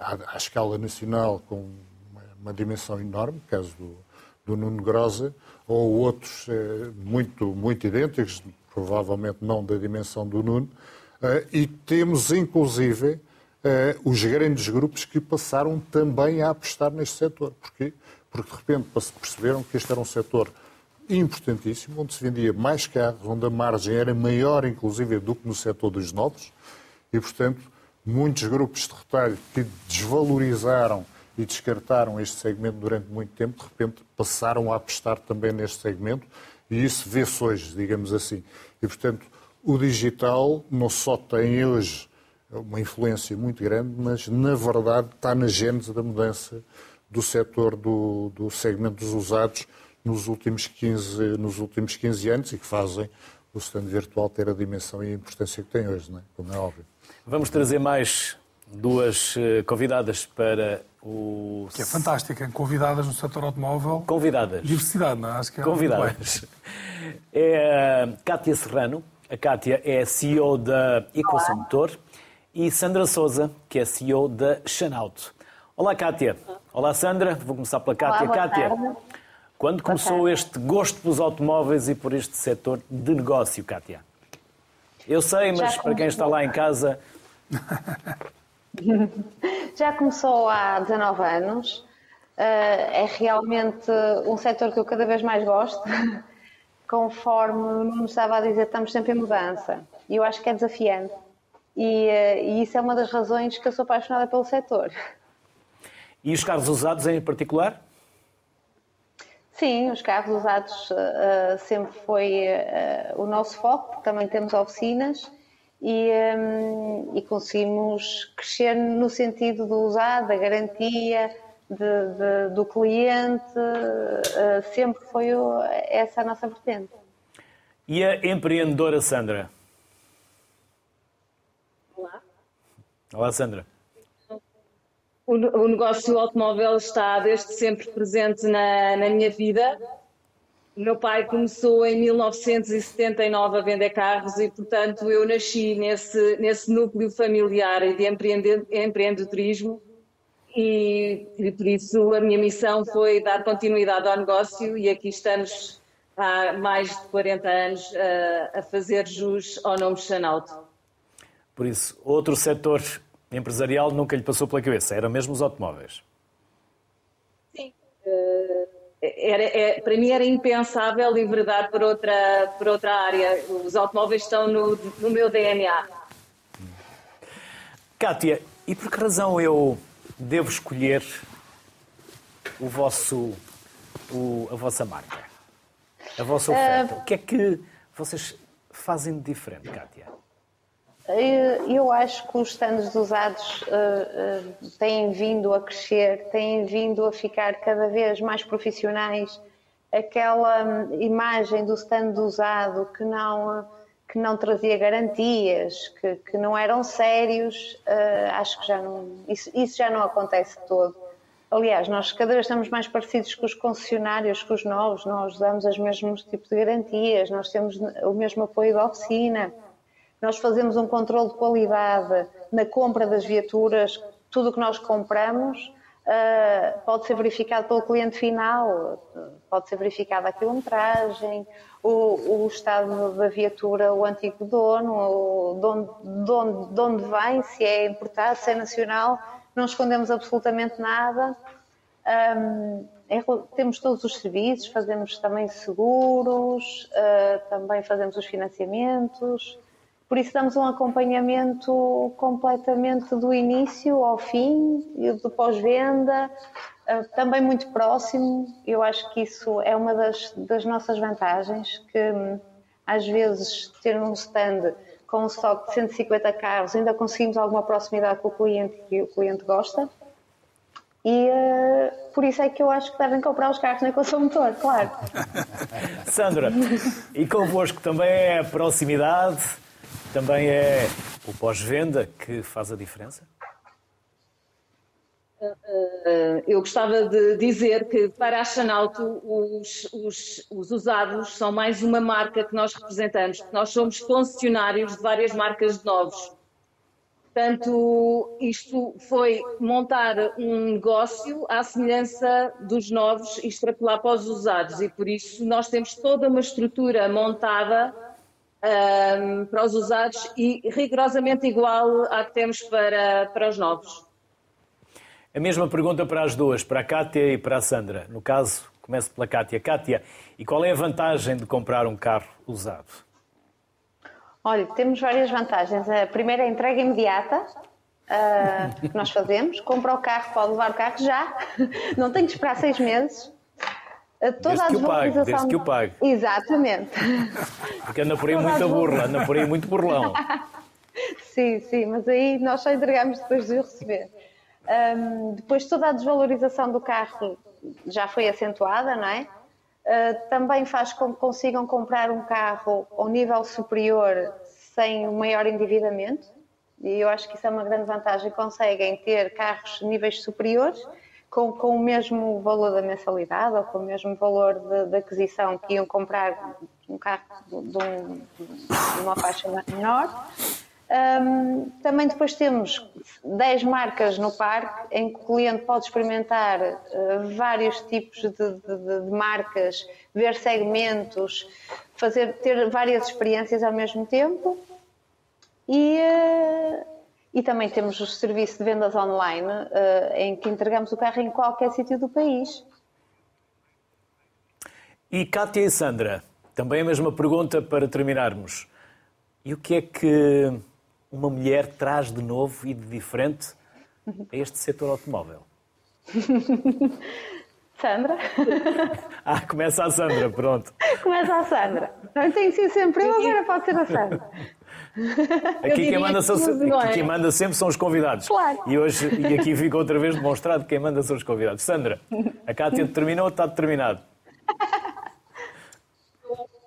Speaker 3: à, à, escala nacional com uma, uma dimensão enorme, caso do, do Nuno Grosa, ou outros muito, muito idênticos, provavelmente não da dimensão do Nuno, eh, e temos, inclusive, eh, os grandes grupos que passaram também a apostar neste setor. Porquê? Porque, de repente, perceberam que este era um setor importantíssimo, onde se vendia mais carros, onde a margem era maior, inclusive, do que no setor dos novos, e, portanto, muitos grupos de retalho que desvalorizaram e descartaram este segmento durante muito tempo, de repente passaram a apostar também neste segmento, e isso vê-se hoje, digamos assim. E, portanto, o digital não só tem hoje uma influência muito grande, mas na verdade está na gênese da mudança do setor do, do segmento dos usados nos últimos, 15, nos últimos 15 anos e que fazem o stand virtual ter a dimensão e a importância que tem hoje, não é? como é óbvio.
Speaker 1: Vamos trazer mais duas eh, convidadas para o.
Speaker 2: Que é fantástica, convidadas no setor automóvel.
Speaker 1: Convidadas.
Speaker 2: Diversidade, não é? Acho que é
Speaker 1: Convidadas. É a Cátia Serrano, a Kátia é CEO da Equação Motor e Sandra Souza, que é CEO da Shanaut. Olá, Kátia. Olá, Sandra. Vou começar pela Kátia.
Speaker 6: Olá,
Speaker 1: Kátia,
Speaker 6: tarde.
Speaker 1: quando começou este gosto pelos automóveis e por este setor de negócio, Kátia? Eu sei, mas para quem está lá em casa. <laughs>
Speaker 6: Já começou há 19 anos. Eh, é realmente um setor que eu cada vez mais gosto. <laughs> conforme Nuno estava a dizer, estamos sempre em mudança. E eu acho que é desafiante. E, eh, e, isso é uma das razões que eu sou apaixonada pelo setor.
Speaker 1: E os carros usados em particular?
Speaker 6: Sim, os carros usados uh, sempre foi uh, o nosso foco, também temos oficinas e, um, e conseguimos crescer no sentido do usado, da garantia, de, de, do cliente, uh, sempre foi o, essa a nossa vertente.
Speaker 1: E a empreendedora Sandra?
Speaker 7: Olá.
Speaker 1: Olá, Sandra.
Speaker 7: O, negócio automóvel está desde sempre presente na, na minha vida. O meu pai começou em 1979 a vender carros e, portanto, eu nasci nesse, nesse núcleo familiar de empreendedorismo e, e, por isso a minha missão foi dar continuidade ao negócio e aqui estamos há mais de 40 anos a, a fazer jus ao nome Xanauto.
Speaker 1: Por isso, outro setor empresarial nunca lhe passou pela cabeça, eram mesmo os automóveis?
Speaker 7: Sim. Uh, era, é, para mim era impensável enveredar por outra, por outra área. Os automóveis estão no, no meu DNA.
Speaker 1: Kátia, e por que razão eu devo escolher o vosso, o, a vossa marca, a vossa oferta? Uh, o que é que vocês fazem de diferente, Kátia?
Speaker 6: Eu acho que os stands usados uh, uh, têm vindo a crescer, têm vindo a ficar cada vez mais profissionais. Aquela um, imagem do stand usado que não que não trazia garantias, que, que não eram sérios, uh, acho que já não, isso, isso, já não acontece todo. Aliás, nós cada vez estamos mais parecidos com os concessionários, com os novos, nós damos os mesmos tipos de garantias, nós temos o mesmo apoio da oficina, nós fazemos um controle de qualidade na compra das viaturas, tudo o que nós compramos uh, pode ser verificado pelo cliente final, pode ser verificada a quilometragem, o, o, estado da viatura, o antigo dono, o, de, onde, de, onde, de onde vem, se é importado, se é nacional, não escondemos absolutamente nada. Um, é, temos todos os serviços, fazemos também seguros, uh, também fazemos os financiamentos. Por isso damos um acompanhamento completamente do início ao fim, do pós-venda, eh, também muito próximo. Eu acho que isso é uma das, das nossas vantagens, que hum, às vezes ter um stand com um estoque de 150 carros ainda conseguimos alguma proximidade com o cliente que o cliente gosta. E uh, por isso é que eu acho que devem comprar os carros na Equação Motor, claro. <laughs>
Speaker 1: Sandra, e convosco também é a proximidade, também é o pós-venda que faz a diferença?
Speaker 7: Eh, eu gostava de dizer que para a Chanalto os, os, os, usados são mais uma marca que nós representamos. Nós somos concessionários de várias marcas de novos. Portanto, isto foi montar um negócio à semelhança dos novos e extrapolar para os usados. E por isso nós temos toda uma estrutura montada um, para os usados e rigorosamente igual à que temos para, para os novos.
Speaker 1: A mesma pergunta para as duas, para a Kátia e para a Sandra. No caso, começo pela Kátia. Kátia, e qual é a vantagem de comprar um carro usado?
Speaker 6: Olha, temos várias vantagens. A primeira é a entrega imediata, uh, que nós fazemos. Compra o carro, pode levar o carro já. Não tem que esperar seis meses.
Speaker 1: Toda desde que o pague, desde que o pague.
Speaker 6: Exatamente.
Speaker 1: Porque anda por aí muita burla, anda por aí muito burlão. <laughs>
Speaker 6: sim, sim, mas aí nós só entregamos depois de o receber. Um, depois toda a desvalorização do carro já foi acentuada, não é? Uh, também faz com que consigam comprar um carro ao nível superior sem o maior endividamento. E eu acho que isso é uma grande vantagem. Conseguem ter carros níveis superiores com, com o mesmo valor da mensalidade ou com o mesmo valor de aquisição que iam comprar um carro de, um, de uma faixa menor. Um, também depois temos 10 marcas no parque em que o cliente pode experimentar uh, vários tipos de, de, de, marcas, ver segmentos, fazer, ter várias experiências ao mesmo tempo. E, uh, e também temos o serviço de vendas online, uh, em que entregamos o carro em qualquer sítio do país.
Speaker 1: E Cátia e Sandra, também a mesma pergunta para terminarmos. E o que é que uma mulher traz de novo e de diferente a este setor automóvel? <laughs>
Speaker 6: Sandra? <laughs>
Speaker 1: Ah, começa a Sandra, pronto.
Speaker 6: Começa a Sandra. Não tem ser sempre eu, agora pode ser a Sandra. <laughs>
Speaker 1: Aqui quem manda, são, é? quem manda sempre são os convidados.
Speaker 6: Claro.
Speaker 1: E, hoje, e aqui fica outra vez demonstrado que quem manda são os convidados. Sandra, a Cátia <laughs> determinou ou está determinado?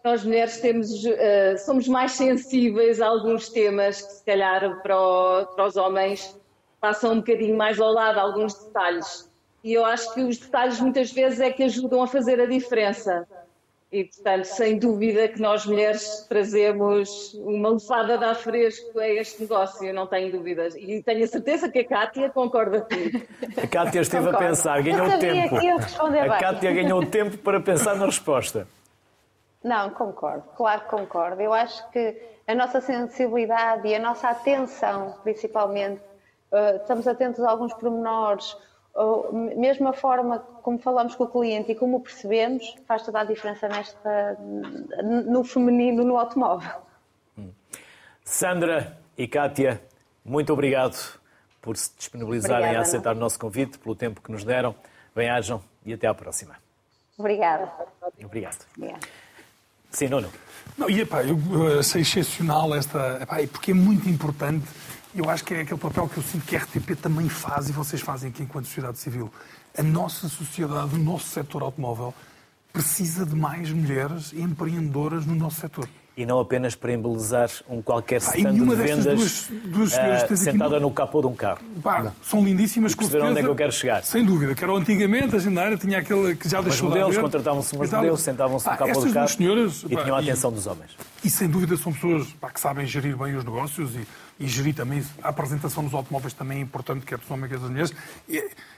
Speaker 7: Nós mulheres temos, uh, somos mais sensíveis a alguns temas que se calhar para, o, para os homens passam um bocadinho mais ao lado alguns detalhes. E eu acho que os detalhes muitas vezes é que ajudam a fazer a diferença. E, portanto, sem dúvida que nós mulheres trazemos uma lefada de ar fresco a este negócio, não tenho dúvidas. E tenho a certeza que a Cátia concorda comigo.
Speaker 1: A Cátia esteve Concordo. a pensar, ganhou tempo. A Cátia ganhou tempo para pensar na resposta.
Speaker 6: Não, concordo, claro que concordo. Eu acho que a nossa sensibilidade e a nossa atenção, principalmente, uh, estamos atentos a alguns pormenores, mesmo a forma como falamos com o cliente e como o percebemos, faz toda a diferença nesta, no feminino, no automóvel.
Speaker 1: Sandra e Kátia, muito obrigado por se disponibilizarem Obrigada, a aceitar não. o nosso convite, pelo tempo que nos deram. Bem-ajam e até à próxima.
Speaker 6: Obrigada.
Speaker 1: Obrigado. Obrigado. Sim, Nuno.
Speaker 2: Não, e epá, eu achei excepcional esta. Epá, porque é muito importante eu acho que é aquele papel que eu sinto que a RTP também faz e vocês fazem aqui enquanto sociedade civil. A nossa sociedade, o nosso setor automóvel, precisa de mais mulheres empreendedoras no nosso setor.
Speaker 1: E não apenas para embelezar um qualquer stand de vendas duas, duas uh, sentada no capô de um carro.
Speaker 2: Pá, são lindíssimas.
Speaker 1: Perceberam onde é que eu quero chegar.
Speaker 2: Sem dúvida, que era antigamente, a agendária tinha aquele que já deixou
Speaker 1: de modelos, contratavam-se umas modelos, sentavam-se no capô do carro senhoras, e pá, tinham a atenção
Speaker 2: e,
Speaker 1: dos homens.
Speaker 2: E sem dúvida são pessoas pá, que sabem gerir bem os negócios e, e gerir também a apresentação dos automóveis também é importante, quer dos homens, quer das mulheres.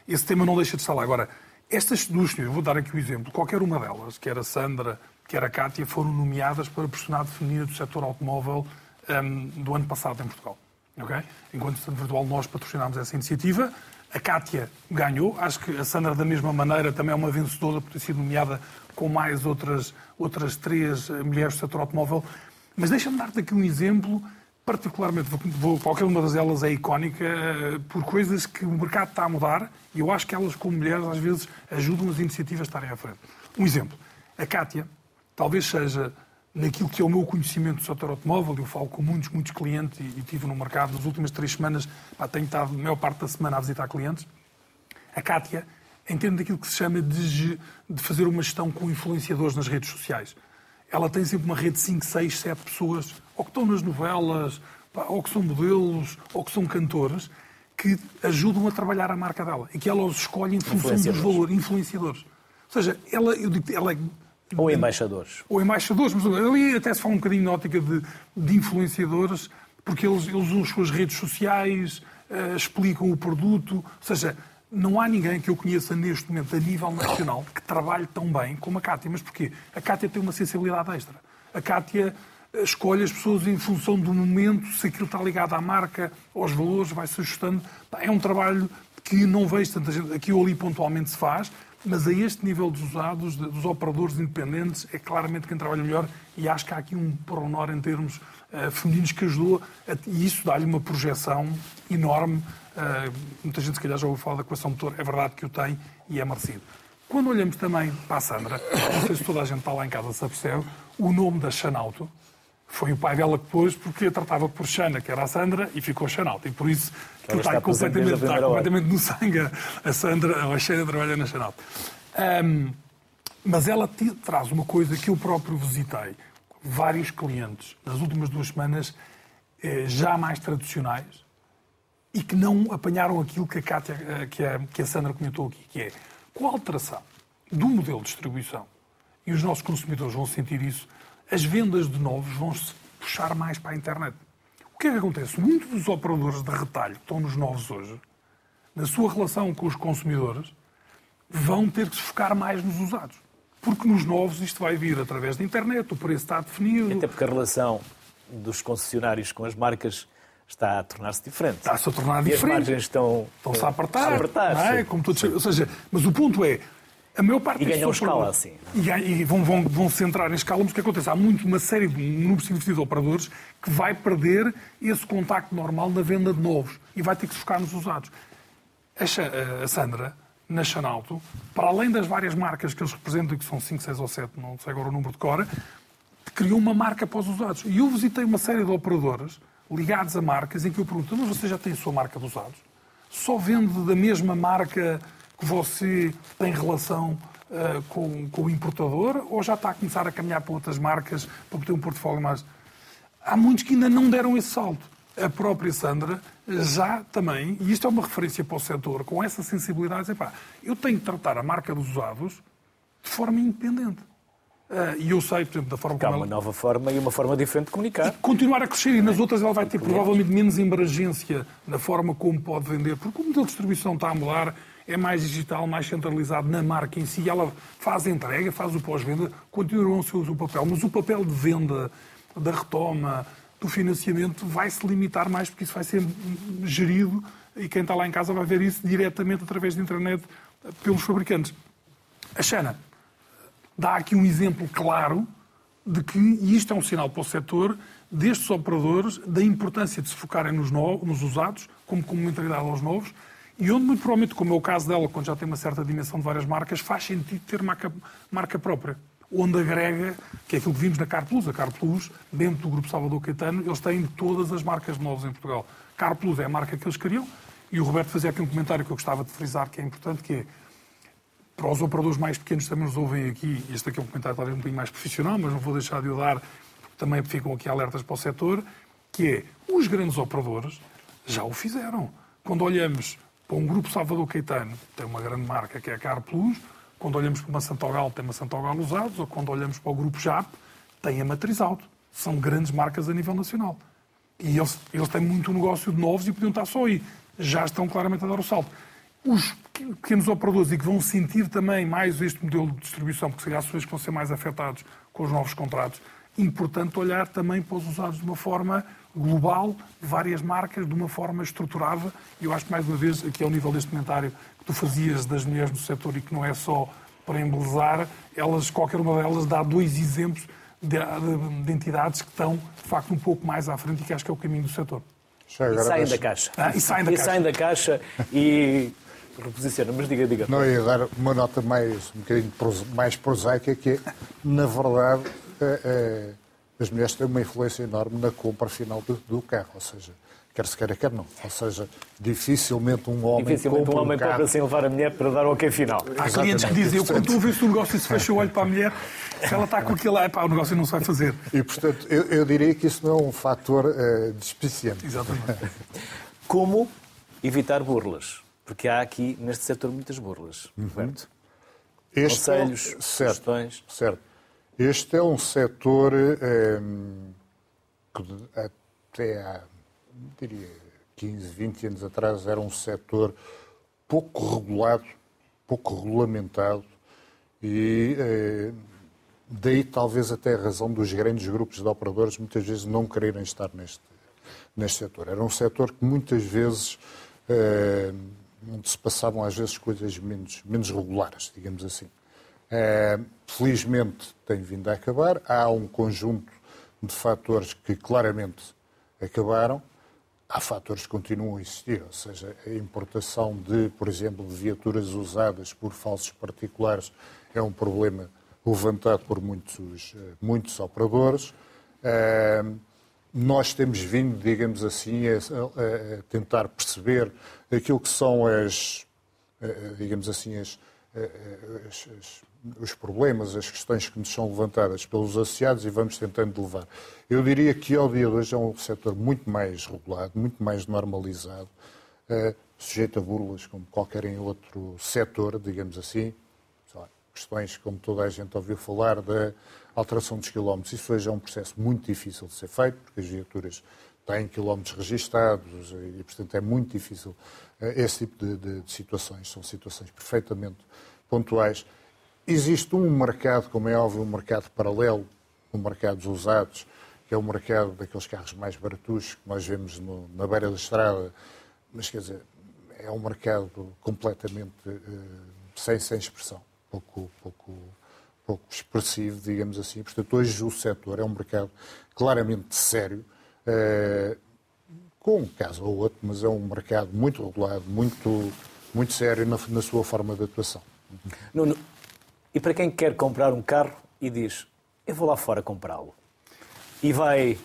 Speaker 2: Esse tema não deixa de estar lá. Agora, estas duas senhoras, vou dar aqui o um exemplo, qualquer uma delas, quer a Sandra, quer a Cátia, foram nomeadas para personagem feminina do setor automóvel um, do ano passado em Portugal. Okay? Enquanto Stand Virtual nós patrocinámos essa iniciativa, a Cátia ganhou, acho que a Sandra da mesma maneira também é uma vencedora por ter sido nomeada com mais outras, outras três eh, mulheres do setor automóvel. Mas deixa-me dar-te aqui um exemplo particularmente, vou, qualquer uma delas é icónica uh, por coisas que o mercado está a mudar e eu acho que elas, como mulheres, às vezes ajudam as iniciativas a estarem à frente. Um exemplo, a Cátia, talvez seja naquilo que é o meu conhecimento do setor automóvel, eu falo com muitos, muitos clientes e, e tive no mercado nas últimas três semanas, pá, tenho estado a maior parte da semana a visitar clientes. A Cátia, termos daquilo que se chama de, de fazer uma gestão com influenciadores nas redes sociais. Ela tem sempre uma rede de 5, 6, 7 pessoas, ou que estão nas novelas, ou que são modelos, ou que são cantores, que ajudam a trabalhar a marca dela e que ela os escolhe em função dos valores, influenciadores. Ou seja, ela, eu digo, ela é
Speaker 1: ou embaixadores.
Speaker 2: Ou embaixadores, mas ali até se fala um bocadinho na ótica de, de influenciadores, porque eles, eles usam as suas redes sociais, uh, explicam o produto, ou seja, não há ninguém que eu conheça neste momento a nível nacional que trabalhe tão bem como a Cátia. Mas porquê? A Cátia tem uma sensibilidade extra. A Cátia escolhe as pessoas em função do momento, se aquilo está ligado à marca, aos valores, vai-se ajustando. É um trabalho que não vejo tanta gente, aqui ou ali pontualmente se faz, mas a este nível dos usados, dos operadores independentes, é claramente quem trabalha melhor e acho que há aqui um pronor em termos uh, femininos que ajudou a, e isso dá-lhe uma projeção enorme. Uh, muita gente, se calhar, já ouviu falar da equação motor, é verdade que o tem e é merecido. Quando olhamos também para a Sandra, não sei se toda a gente está lá em casa se percebe, o nome da Xanauto foi o pai dela que pôs porque a tratava por Xana, que era a Sandra, e ficou Xanauto. E por isso que está, completamente, está completamente no sangue. A Sandra, a Xana trabalha na Xanauto. Um, mas ela te, traz uma coisa que eu próprio visitei. Vários clientes, nas últimas duas semanas, eh, já mais tradicionais, e que não apanharam aquilo que a, Cátia, eh, que a, que a Sandra comentou aqui, que é com a alteração do modelo de distribuição, e os nossos consumidores vão sentir isso, as vendas de novos vão se puxar mais para a internet. O que é que acontece? Muitos dos operadores de retalho que estão nos novos hoje, na sua relação com os consumidores, vão ter que se focar mais nos usados. Porque nos novos isto vai vir através da internet, o preço está definido.
Speaker 1: Até porque a relação dos concessionários com as marcas está a tornar-se diferente.
Speaker 2: Está-se a tornar e diferente.
Speaker 1: as margens estão...
Speaker 2: Estão-se a apertar. A apertar não é? Como todos... Ou seja, mas o ponto é, a maior parte
Speaker 1: e ganham escala, assim.
Speaker 2: E, e, vão, vão, vão se entrar em escala, mas o que acontece? Há muito, uma série de um número significativo de operadores que vai perder esse contacto normal na venda de novos e vai ter que se focar nos usados. A, a Sandra, na Chanalto, para além das várias marcas que eles representam, que são 5, 6 ou 7, não sei agora o número de cor, criou uma marca para os usados. E eu visitei uma série de operadores ligados a marcas em que eu pergunto, mas você já tem a sua marca de usados? Só vende da mesma marca que você tem relação uh, com, com, o importador ou já está a começar a caminhar para outras marcas para ter um portfólio mais. Há muitos que ainda não deram esse salto. A própria Sandra já também, e isto é uma referência para o setor, com essa sensibilidade, epá, eu tenho que tratar a marca dos usados de forma independente. Uh, e eu sei, por exemplo, da forma
Speaker 1: Porque
Speaker 2: como
Speaker 1: há uma
Speaker 2: ela...
Speaker 1: nova forma e uma forma diferente de comunicar. E
Speaker 2: continuar a crescer. E nas outras ela vai ter provavelmente menos emergência na forma como pode vender, porque o modelo de distribuição está a mudar é mais digital, mais centralizado na marca em si. Ela faz a entrega, faz o pós-venda, continuam o seu papel, mas o papel de venda, da retoma, do financiamento vai se limitar mais porque isso vai ser gerido e quem está lá em casa vai ver isso diretamente através da internet pelos fabricantes. A Xana dá aqui um exemplo claro de que, e isto é um sinal para o setor, destes operadores, da importância de se focarem nos, novos, nos usados, como complementaridade aos novos, e onde, muito provavelmente, como é o caso dela, quando já tem uma certa dimensão de várias marcas, faz sentido ter marca, marca própria. Onde agrega, que é aquilo que vimos na CarPlus. A CarPlus, dentro do Grupo Salvador Caetano, eles têm todas as marcas novas em Portugal. CarPlus é a marca que eles queriam. E o Roberto fazia aqui um comentário que eu gostava de frisar, que é importante, que é, para os operadores mais pequenos também nos ouvem aqui, este aqui é um comentário talvez um bocadinho mais profissional, mas não vou deixar de o dar, também ficam aqui alertas para o setor, que é, os grandes operadores já o fizeram. Quando olhamos para um grupo Salvador Caetano, tem uma grande marca que é a Car Plus, quando olhamos para uma Santogal, tem uma Santogal Usados, ou quando olhamos para o grupo JAP, tem a Matriz Auto. São grandes marcas a nível nacional. E eles, eles têm muito negócio de novos e podiam estar só aí. Já estão claramente a dar o salto. Os pequenos operadores e que vão sentir também mais este modelo de distribuição, porque se calhar as que vão ser mais afetados com os novos contratos, importante olhar também para os usados de uma forma global, várias marcas, de uma forma estruturada. E eu acho que, mais uma vez, aqui ao nível deste comentário que tu fazias das mulheres no setor e que não é só para embelezar, elas, qualquer uma delas dá dois exemplos de, de, de, entidades que estão, de facto, um pouco mais à frente e que acho que é o caminho do setor.
Speaker 1: E saem da caixa.
Speaker 2: Ah, e saem da
Speaker 1: e
Speaker 2: caixa.
Speaker 1: saem da caixa e reposicionam. Mas diga, diga.
Speaker 3: Não, ia dar uma nota mais, um bocadinho mais prosaica, que é, na verdade, é, é, as mulheres têm uma influência enorme na compra final do, do carro. Ou seja, quer se queira, quer não. Ou seja, dificilmente um homem
Speaker 1: dificilmente
Speaker 3: compra
Speaker 1: um homem
Speaker 3: um carro...
Speaker 1: compra sem levar a mulher para dar o ok final.
Speaker 2: Há clientes que dizem, eu quando ver se o negócio se fecha o olho para a mulher, se ela está com aquilo, é, pá, o negócio não se vai fazer.
Speaker 3: E, portanto, eu, eu diria que isso não é um fator uh, despiciente.
Speaker 2: Exatamente. <laughs>
Speaker 1: Como evitar burlas? Porque há aqui, neste setor, muitas burlas. Uhum. Roberto?
Speaker 3: Este
Speaker 1: Conselhos,
Speaker 3: é,
Speaker 1: sugestões?
Speaker 3: Certo. Este é um setor eh, que até há, diria, 15, 20 anos atrás era um setor pouco regulado, pouco regulamentado e eh, daí talvez até a razão dos grandes grupos de operadores muitas vezes não quererem estar neste, neste setor. Era um setor que muitas vezes eh, onde se passavam às vezes coisas menos, menos regulares, digamos assim. Eh, felizmente tem vindo a acabar. Há um conjunto de fatores que claramente acabaram. Há fatores que continuam a existir, ou seja, a importação de, por exemplo, de viaturas usadas por falsos particulares é um problema levantado por muitos, muitos operadores. Uh, nós temos vindo, digamos assim, a, tentar perceber aquilo que são as, digamos assim, as, as, os problemas, as questões que nos são levantadas pelos associados e vamos tentando levar. Eu diria que ao dia de hoje é um setor muito mais regulado, muito mais normalizado, sujeito a burlas como qualquer outro setor, digamos assim, questões como toda a gente ouviu falar da alteração dos quilómetros. Isso hoje é um processo muito difícil de ser feito, porque as viaturas têm quilómetros registados e, portanto, é muito difícil esse tipo de, de, de situações. São situações perfeitamente pontuais. Existe um mercado, como é óbvio, um mercado paralelo, um mercado dos usados, que é o mercado daqueles carros mais baratos que nós vemos no, na beira da estrada, mas quer dizer, é um mercado completamente uh, sem, sem expressão pouco, pouco, pouco expressivo, digamos assim. Portanto, hoje o setor é um mercado claramente sério, eh, com um caso ou outro, mas é um mercado muito regulado, muito, muito sério na, na sua forma de atuação.
Speaker 1: Nuno, e para quem quer comprar um carro e diz, eu vou lá fora comprá-lo, e vai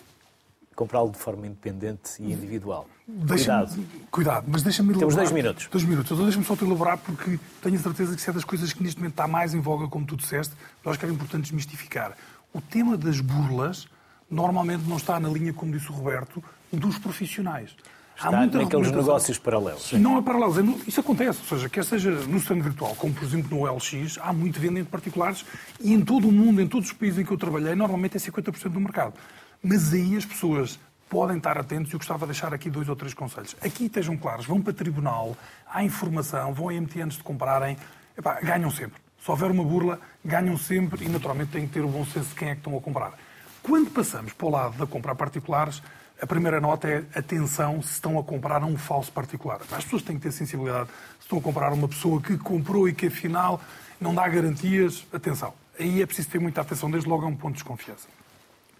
Speaker 1: comprá-lo de forma independente e individual. Cuidado.
Speaker 2: Cuidado, mas deixa-me
Speaker 1: Temos dois minutos.
Speaker 2: Dois minutos. Então deixa-me só te elaborar, porque tenho a certeza que isso é das coisas que neste momento está mais em voga, como tu disseste, nós que era importante desmistificar. O tema das burlas normalmente não está na linha, como disse o Roberto, dos profissionais.
Speaker 1: Está Há muita naqueles negócios paralelos.
Speaker 2: Não é paralelos. Isso acontece. Ou seja, quer seja no stand virtual, como por exemplo no LX, há muito venda entre particulares e em todo o mundo, em todos os países em que eu trabalhei, normalmente é 50% do mercado. Mas aí as pessoas podem estar atentos e eu gostava de deixar aqui dois ou três conselhos. Aqui estejam claros, vão para tribunal, há informação, vão a MT antes de comprarem, epá, ganham sempre. Se houver uma burla, ganham sempre e naturalmente têm que ter o bom senso de quem é que estão a comprar. Quando passamos para o lado da compra a particulares, a primeira nota é atenção se estão a comprar a um falso particular. As pessoas têm que ter sensibilidade. Se estão a comprar a uma pessoa que comprou e que afinal não dá garantias, atenção. Aí é preciso ter muita atenção, desde logo é um ponto de desconfiança.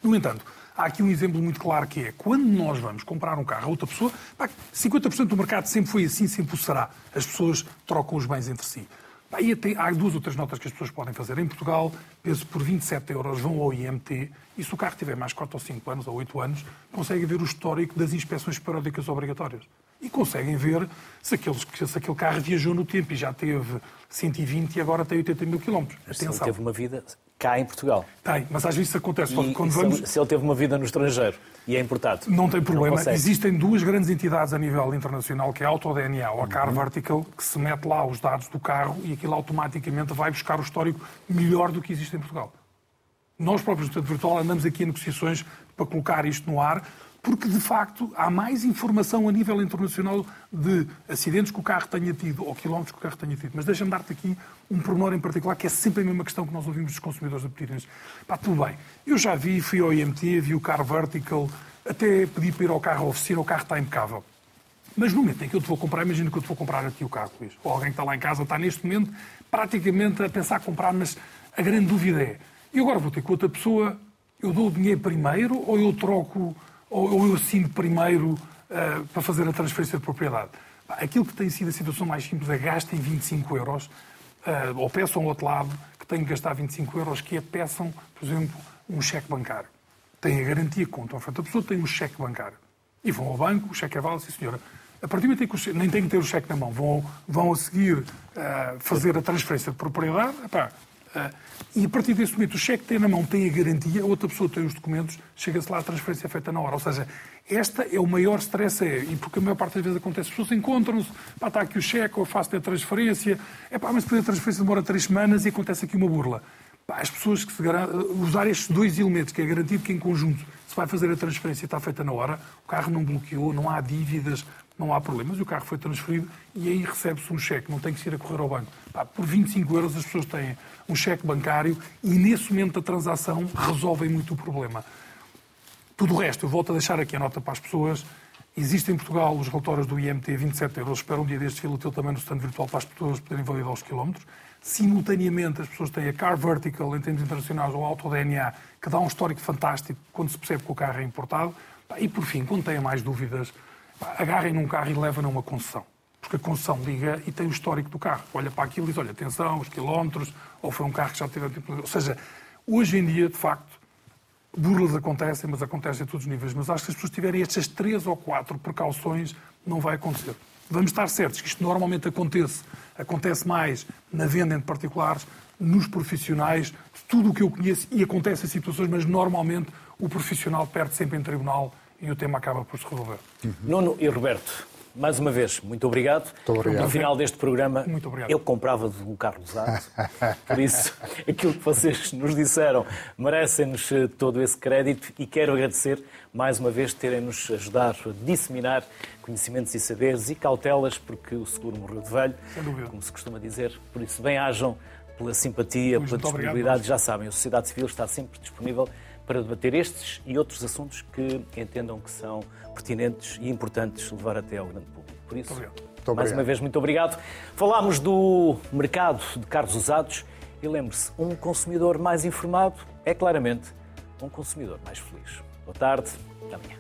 Speaker 2: No entanto, há aqui um exemplo muito claro que é quando nós vamos comprar um carro a outra pessoa, pá, 50% do mercado sempre foi assim, sempre o será. As pessoas trocam os bens entre si. Até, há duas ou três notas que as pessoas podem fazer. Em Portugal, penso por 27 euros vão ao IMT e se o carro tiver mais 4 ou 5 anos ou 8 anos, conseguem ver o histórico das inspeções periódicas obrigatórias. E conseguem ver se, aqueles, se aquele carro viajou no tempo e já teve 120 e agora tem 80 mil quilómetros.
Speaker 1: Atenção. Ele teve uma vida cá em Portugal.
Speaker 2: Tem, mas às vezes isso acontece.
Speaker 1: E,
Speaker 2: quando
Speaker 1: se,
Speaker 2: vamos...
Speaker 1: ele, se ele teve uma vida no estrangeiro e é importado.
Speaker 2: Não tem problema. Não Existem duas grandes entidades a nível internacional, que é a AutoDNA ou a Car Vertical, que se mete lá os dados do carro e aquilo automaticamente vai buscar o histórico melhor do que existe em Portugal. Nós próprios do Centro Virtual andamos aqui em negociações para colocar isto no ar, porque de facto há mais informação a nível internacional de acidentes que o carro tenha tido ou quilómetros que o carro tenha tido. Mas deixa-me dar-te aqui um pormenor em particular que é sempre a mesma questão que nós ouvimos dos consumidores a pedirem. Pá, tudo bem. Eu já vi, fui ao IMT, vi o Car Vertical, até pedi para ir ao carro à oficina, o carro está impecável. Mas no momento em que eu te vou comprar, imagina que eu te vou comprar aqui o carro, Luís. Ou alguém que está lá em casa está neste momento praticamente a pensar comprar, mas a grande dúvida é, e agora vou ter com outra pessoa eu dou o dinheiro primeiro ou eu troco, ou eu assino primeiro uh, para fazer a transferência de propriedade? Aquilo que tem sido a situação mais simples é gastem 25 euros, uh, ou peçam ao outro lado que têm que gastar 25 euros, que é peçam, por exemplo, um cheque bancário. Têm a garantia que contam. A pessoa tem um cheque bancário. E vão ao banco, o cheque é válido, sim senhora. A partir do momento em que cheque, nem têm que ter o cheque na mão, vão, vão a seguir uh, fazer a transferência de propriedade, epá, e a partir desse momento o cheque tem na mão, tem a garantia, outra pessoa tem os documentos, chega-se lá a transferência é feita na hora. Ou seja, esta é o maior stress, é, e porque a maior parte das vezes acontece, as pessoas encontram-se, pá, está aqui o cheque, ou faço a transferência, é pá, mas depois a transferência demora três semanas e acontece aqui uma burla. Pá, as pessoas que se usar estes dois elementos, que é garantido que em conjunto se vai fazer a transferência e está feita na hora, o carro não bloqueou, não há dívidas, não há problemas, o carro foi transferido e aí recebe-se um cheque, não tem que ir a correr ao banco. Pá, por 25 euros as pessoas têm um cheque bancário e nesse momento da transação resolvem muito o problema. Tudo o resto, eu volto a deixar aqui a nota para as pessoas. Existe em Portugal os relatórios do IMT 27 euros. Espero um dia destes tê-lo também no stand virtual para as pessoas poderem validar os quilómetros. Simultaneamente, as pessoas têm a Car Vertical em termos internacionais ou Auto DNA, que dá um histórico fantástico quando se percebe que o carro é importado. E, por fim, quando têm mais dúvidas, agarrem num carro e levem a uma concessão. Porque a concessão liga e tem o histórico do carro. Olha para aquilo e diz, olha, atenção, os quilómetros, ou foi um carro que já teve... Ou seja, hoje em dia, de facto, burlas acontecem, mas acontecem a todos os níveis. Mas acho que se as pessoas tiverem estas três ou quatro precauções, não vai acontecer. Vamos estar certos que isto normalmente acontece. Acontece mais na venda entre particulares, nos profissionais, tudo o que eu conheço, e acontece em situações, mas normalmente o profissional perde sempre em tribunal e o tema acaba por se resolver.
Speaker 1: Uhum. Nuno e Roberto, mais uma vez, muito obrigado.
Speaker 3: Muito obrigado.
Speaker 1: No final deste programa,
Speaker 2: muito obrigado.
Speaker 1: eu comprava-vos um carro usado. Por isso, <laughs> aquilo que vocês nos disseram merecem-nos eh, todo esse crédito e quero agradecer mais uma vez terem-nos ajudado a disseminar conhecimentos e saberes e cautelas, porque o seguro morreu de velho, como se costuma dizer. Por isso, bem-ajam pela simpatia, pela disponibilidade. Obrigado. Já sabem, a sociedade civil está sempre disponível para debater estes e outros assuntos que entendam que são pertinentes e importantes levar até ao grande público. Por isso, mais uma vez, muito obrigado. Falámos do mercado de carros usados e lembre-se, um consumidor mais informado é claramente um consumidor mais feliz. Boa tarde, até amanhã.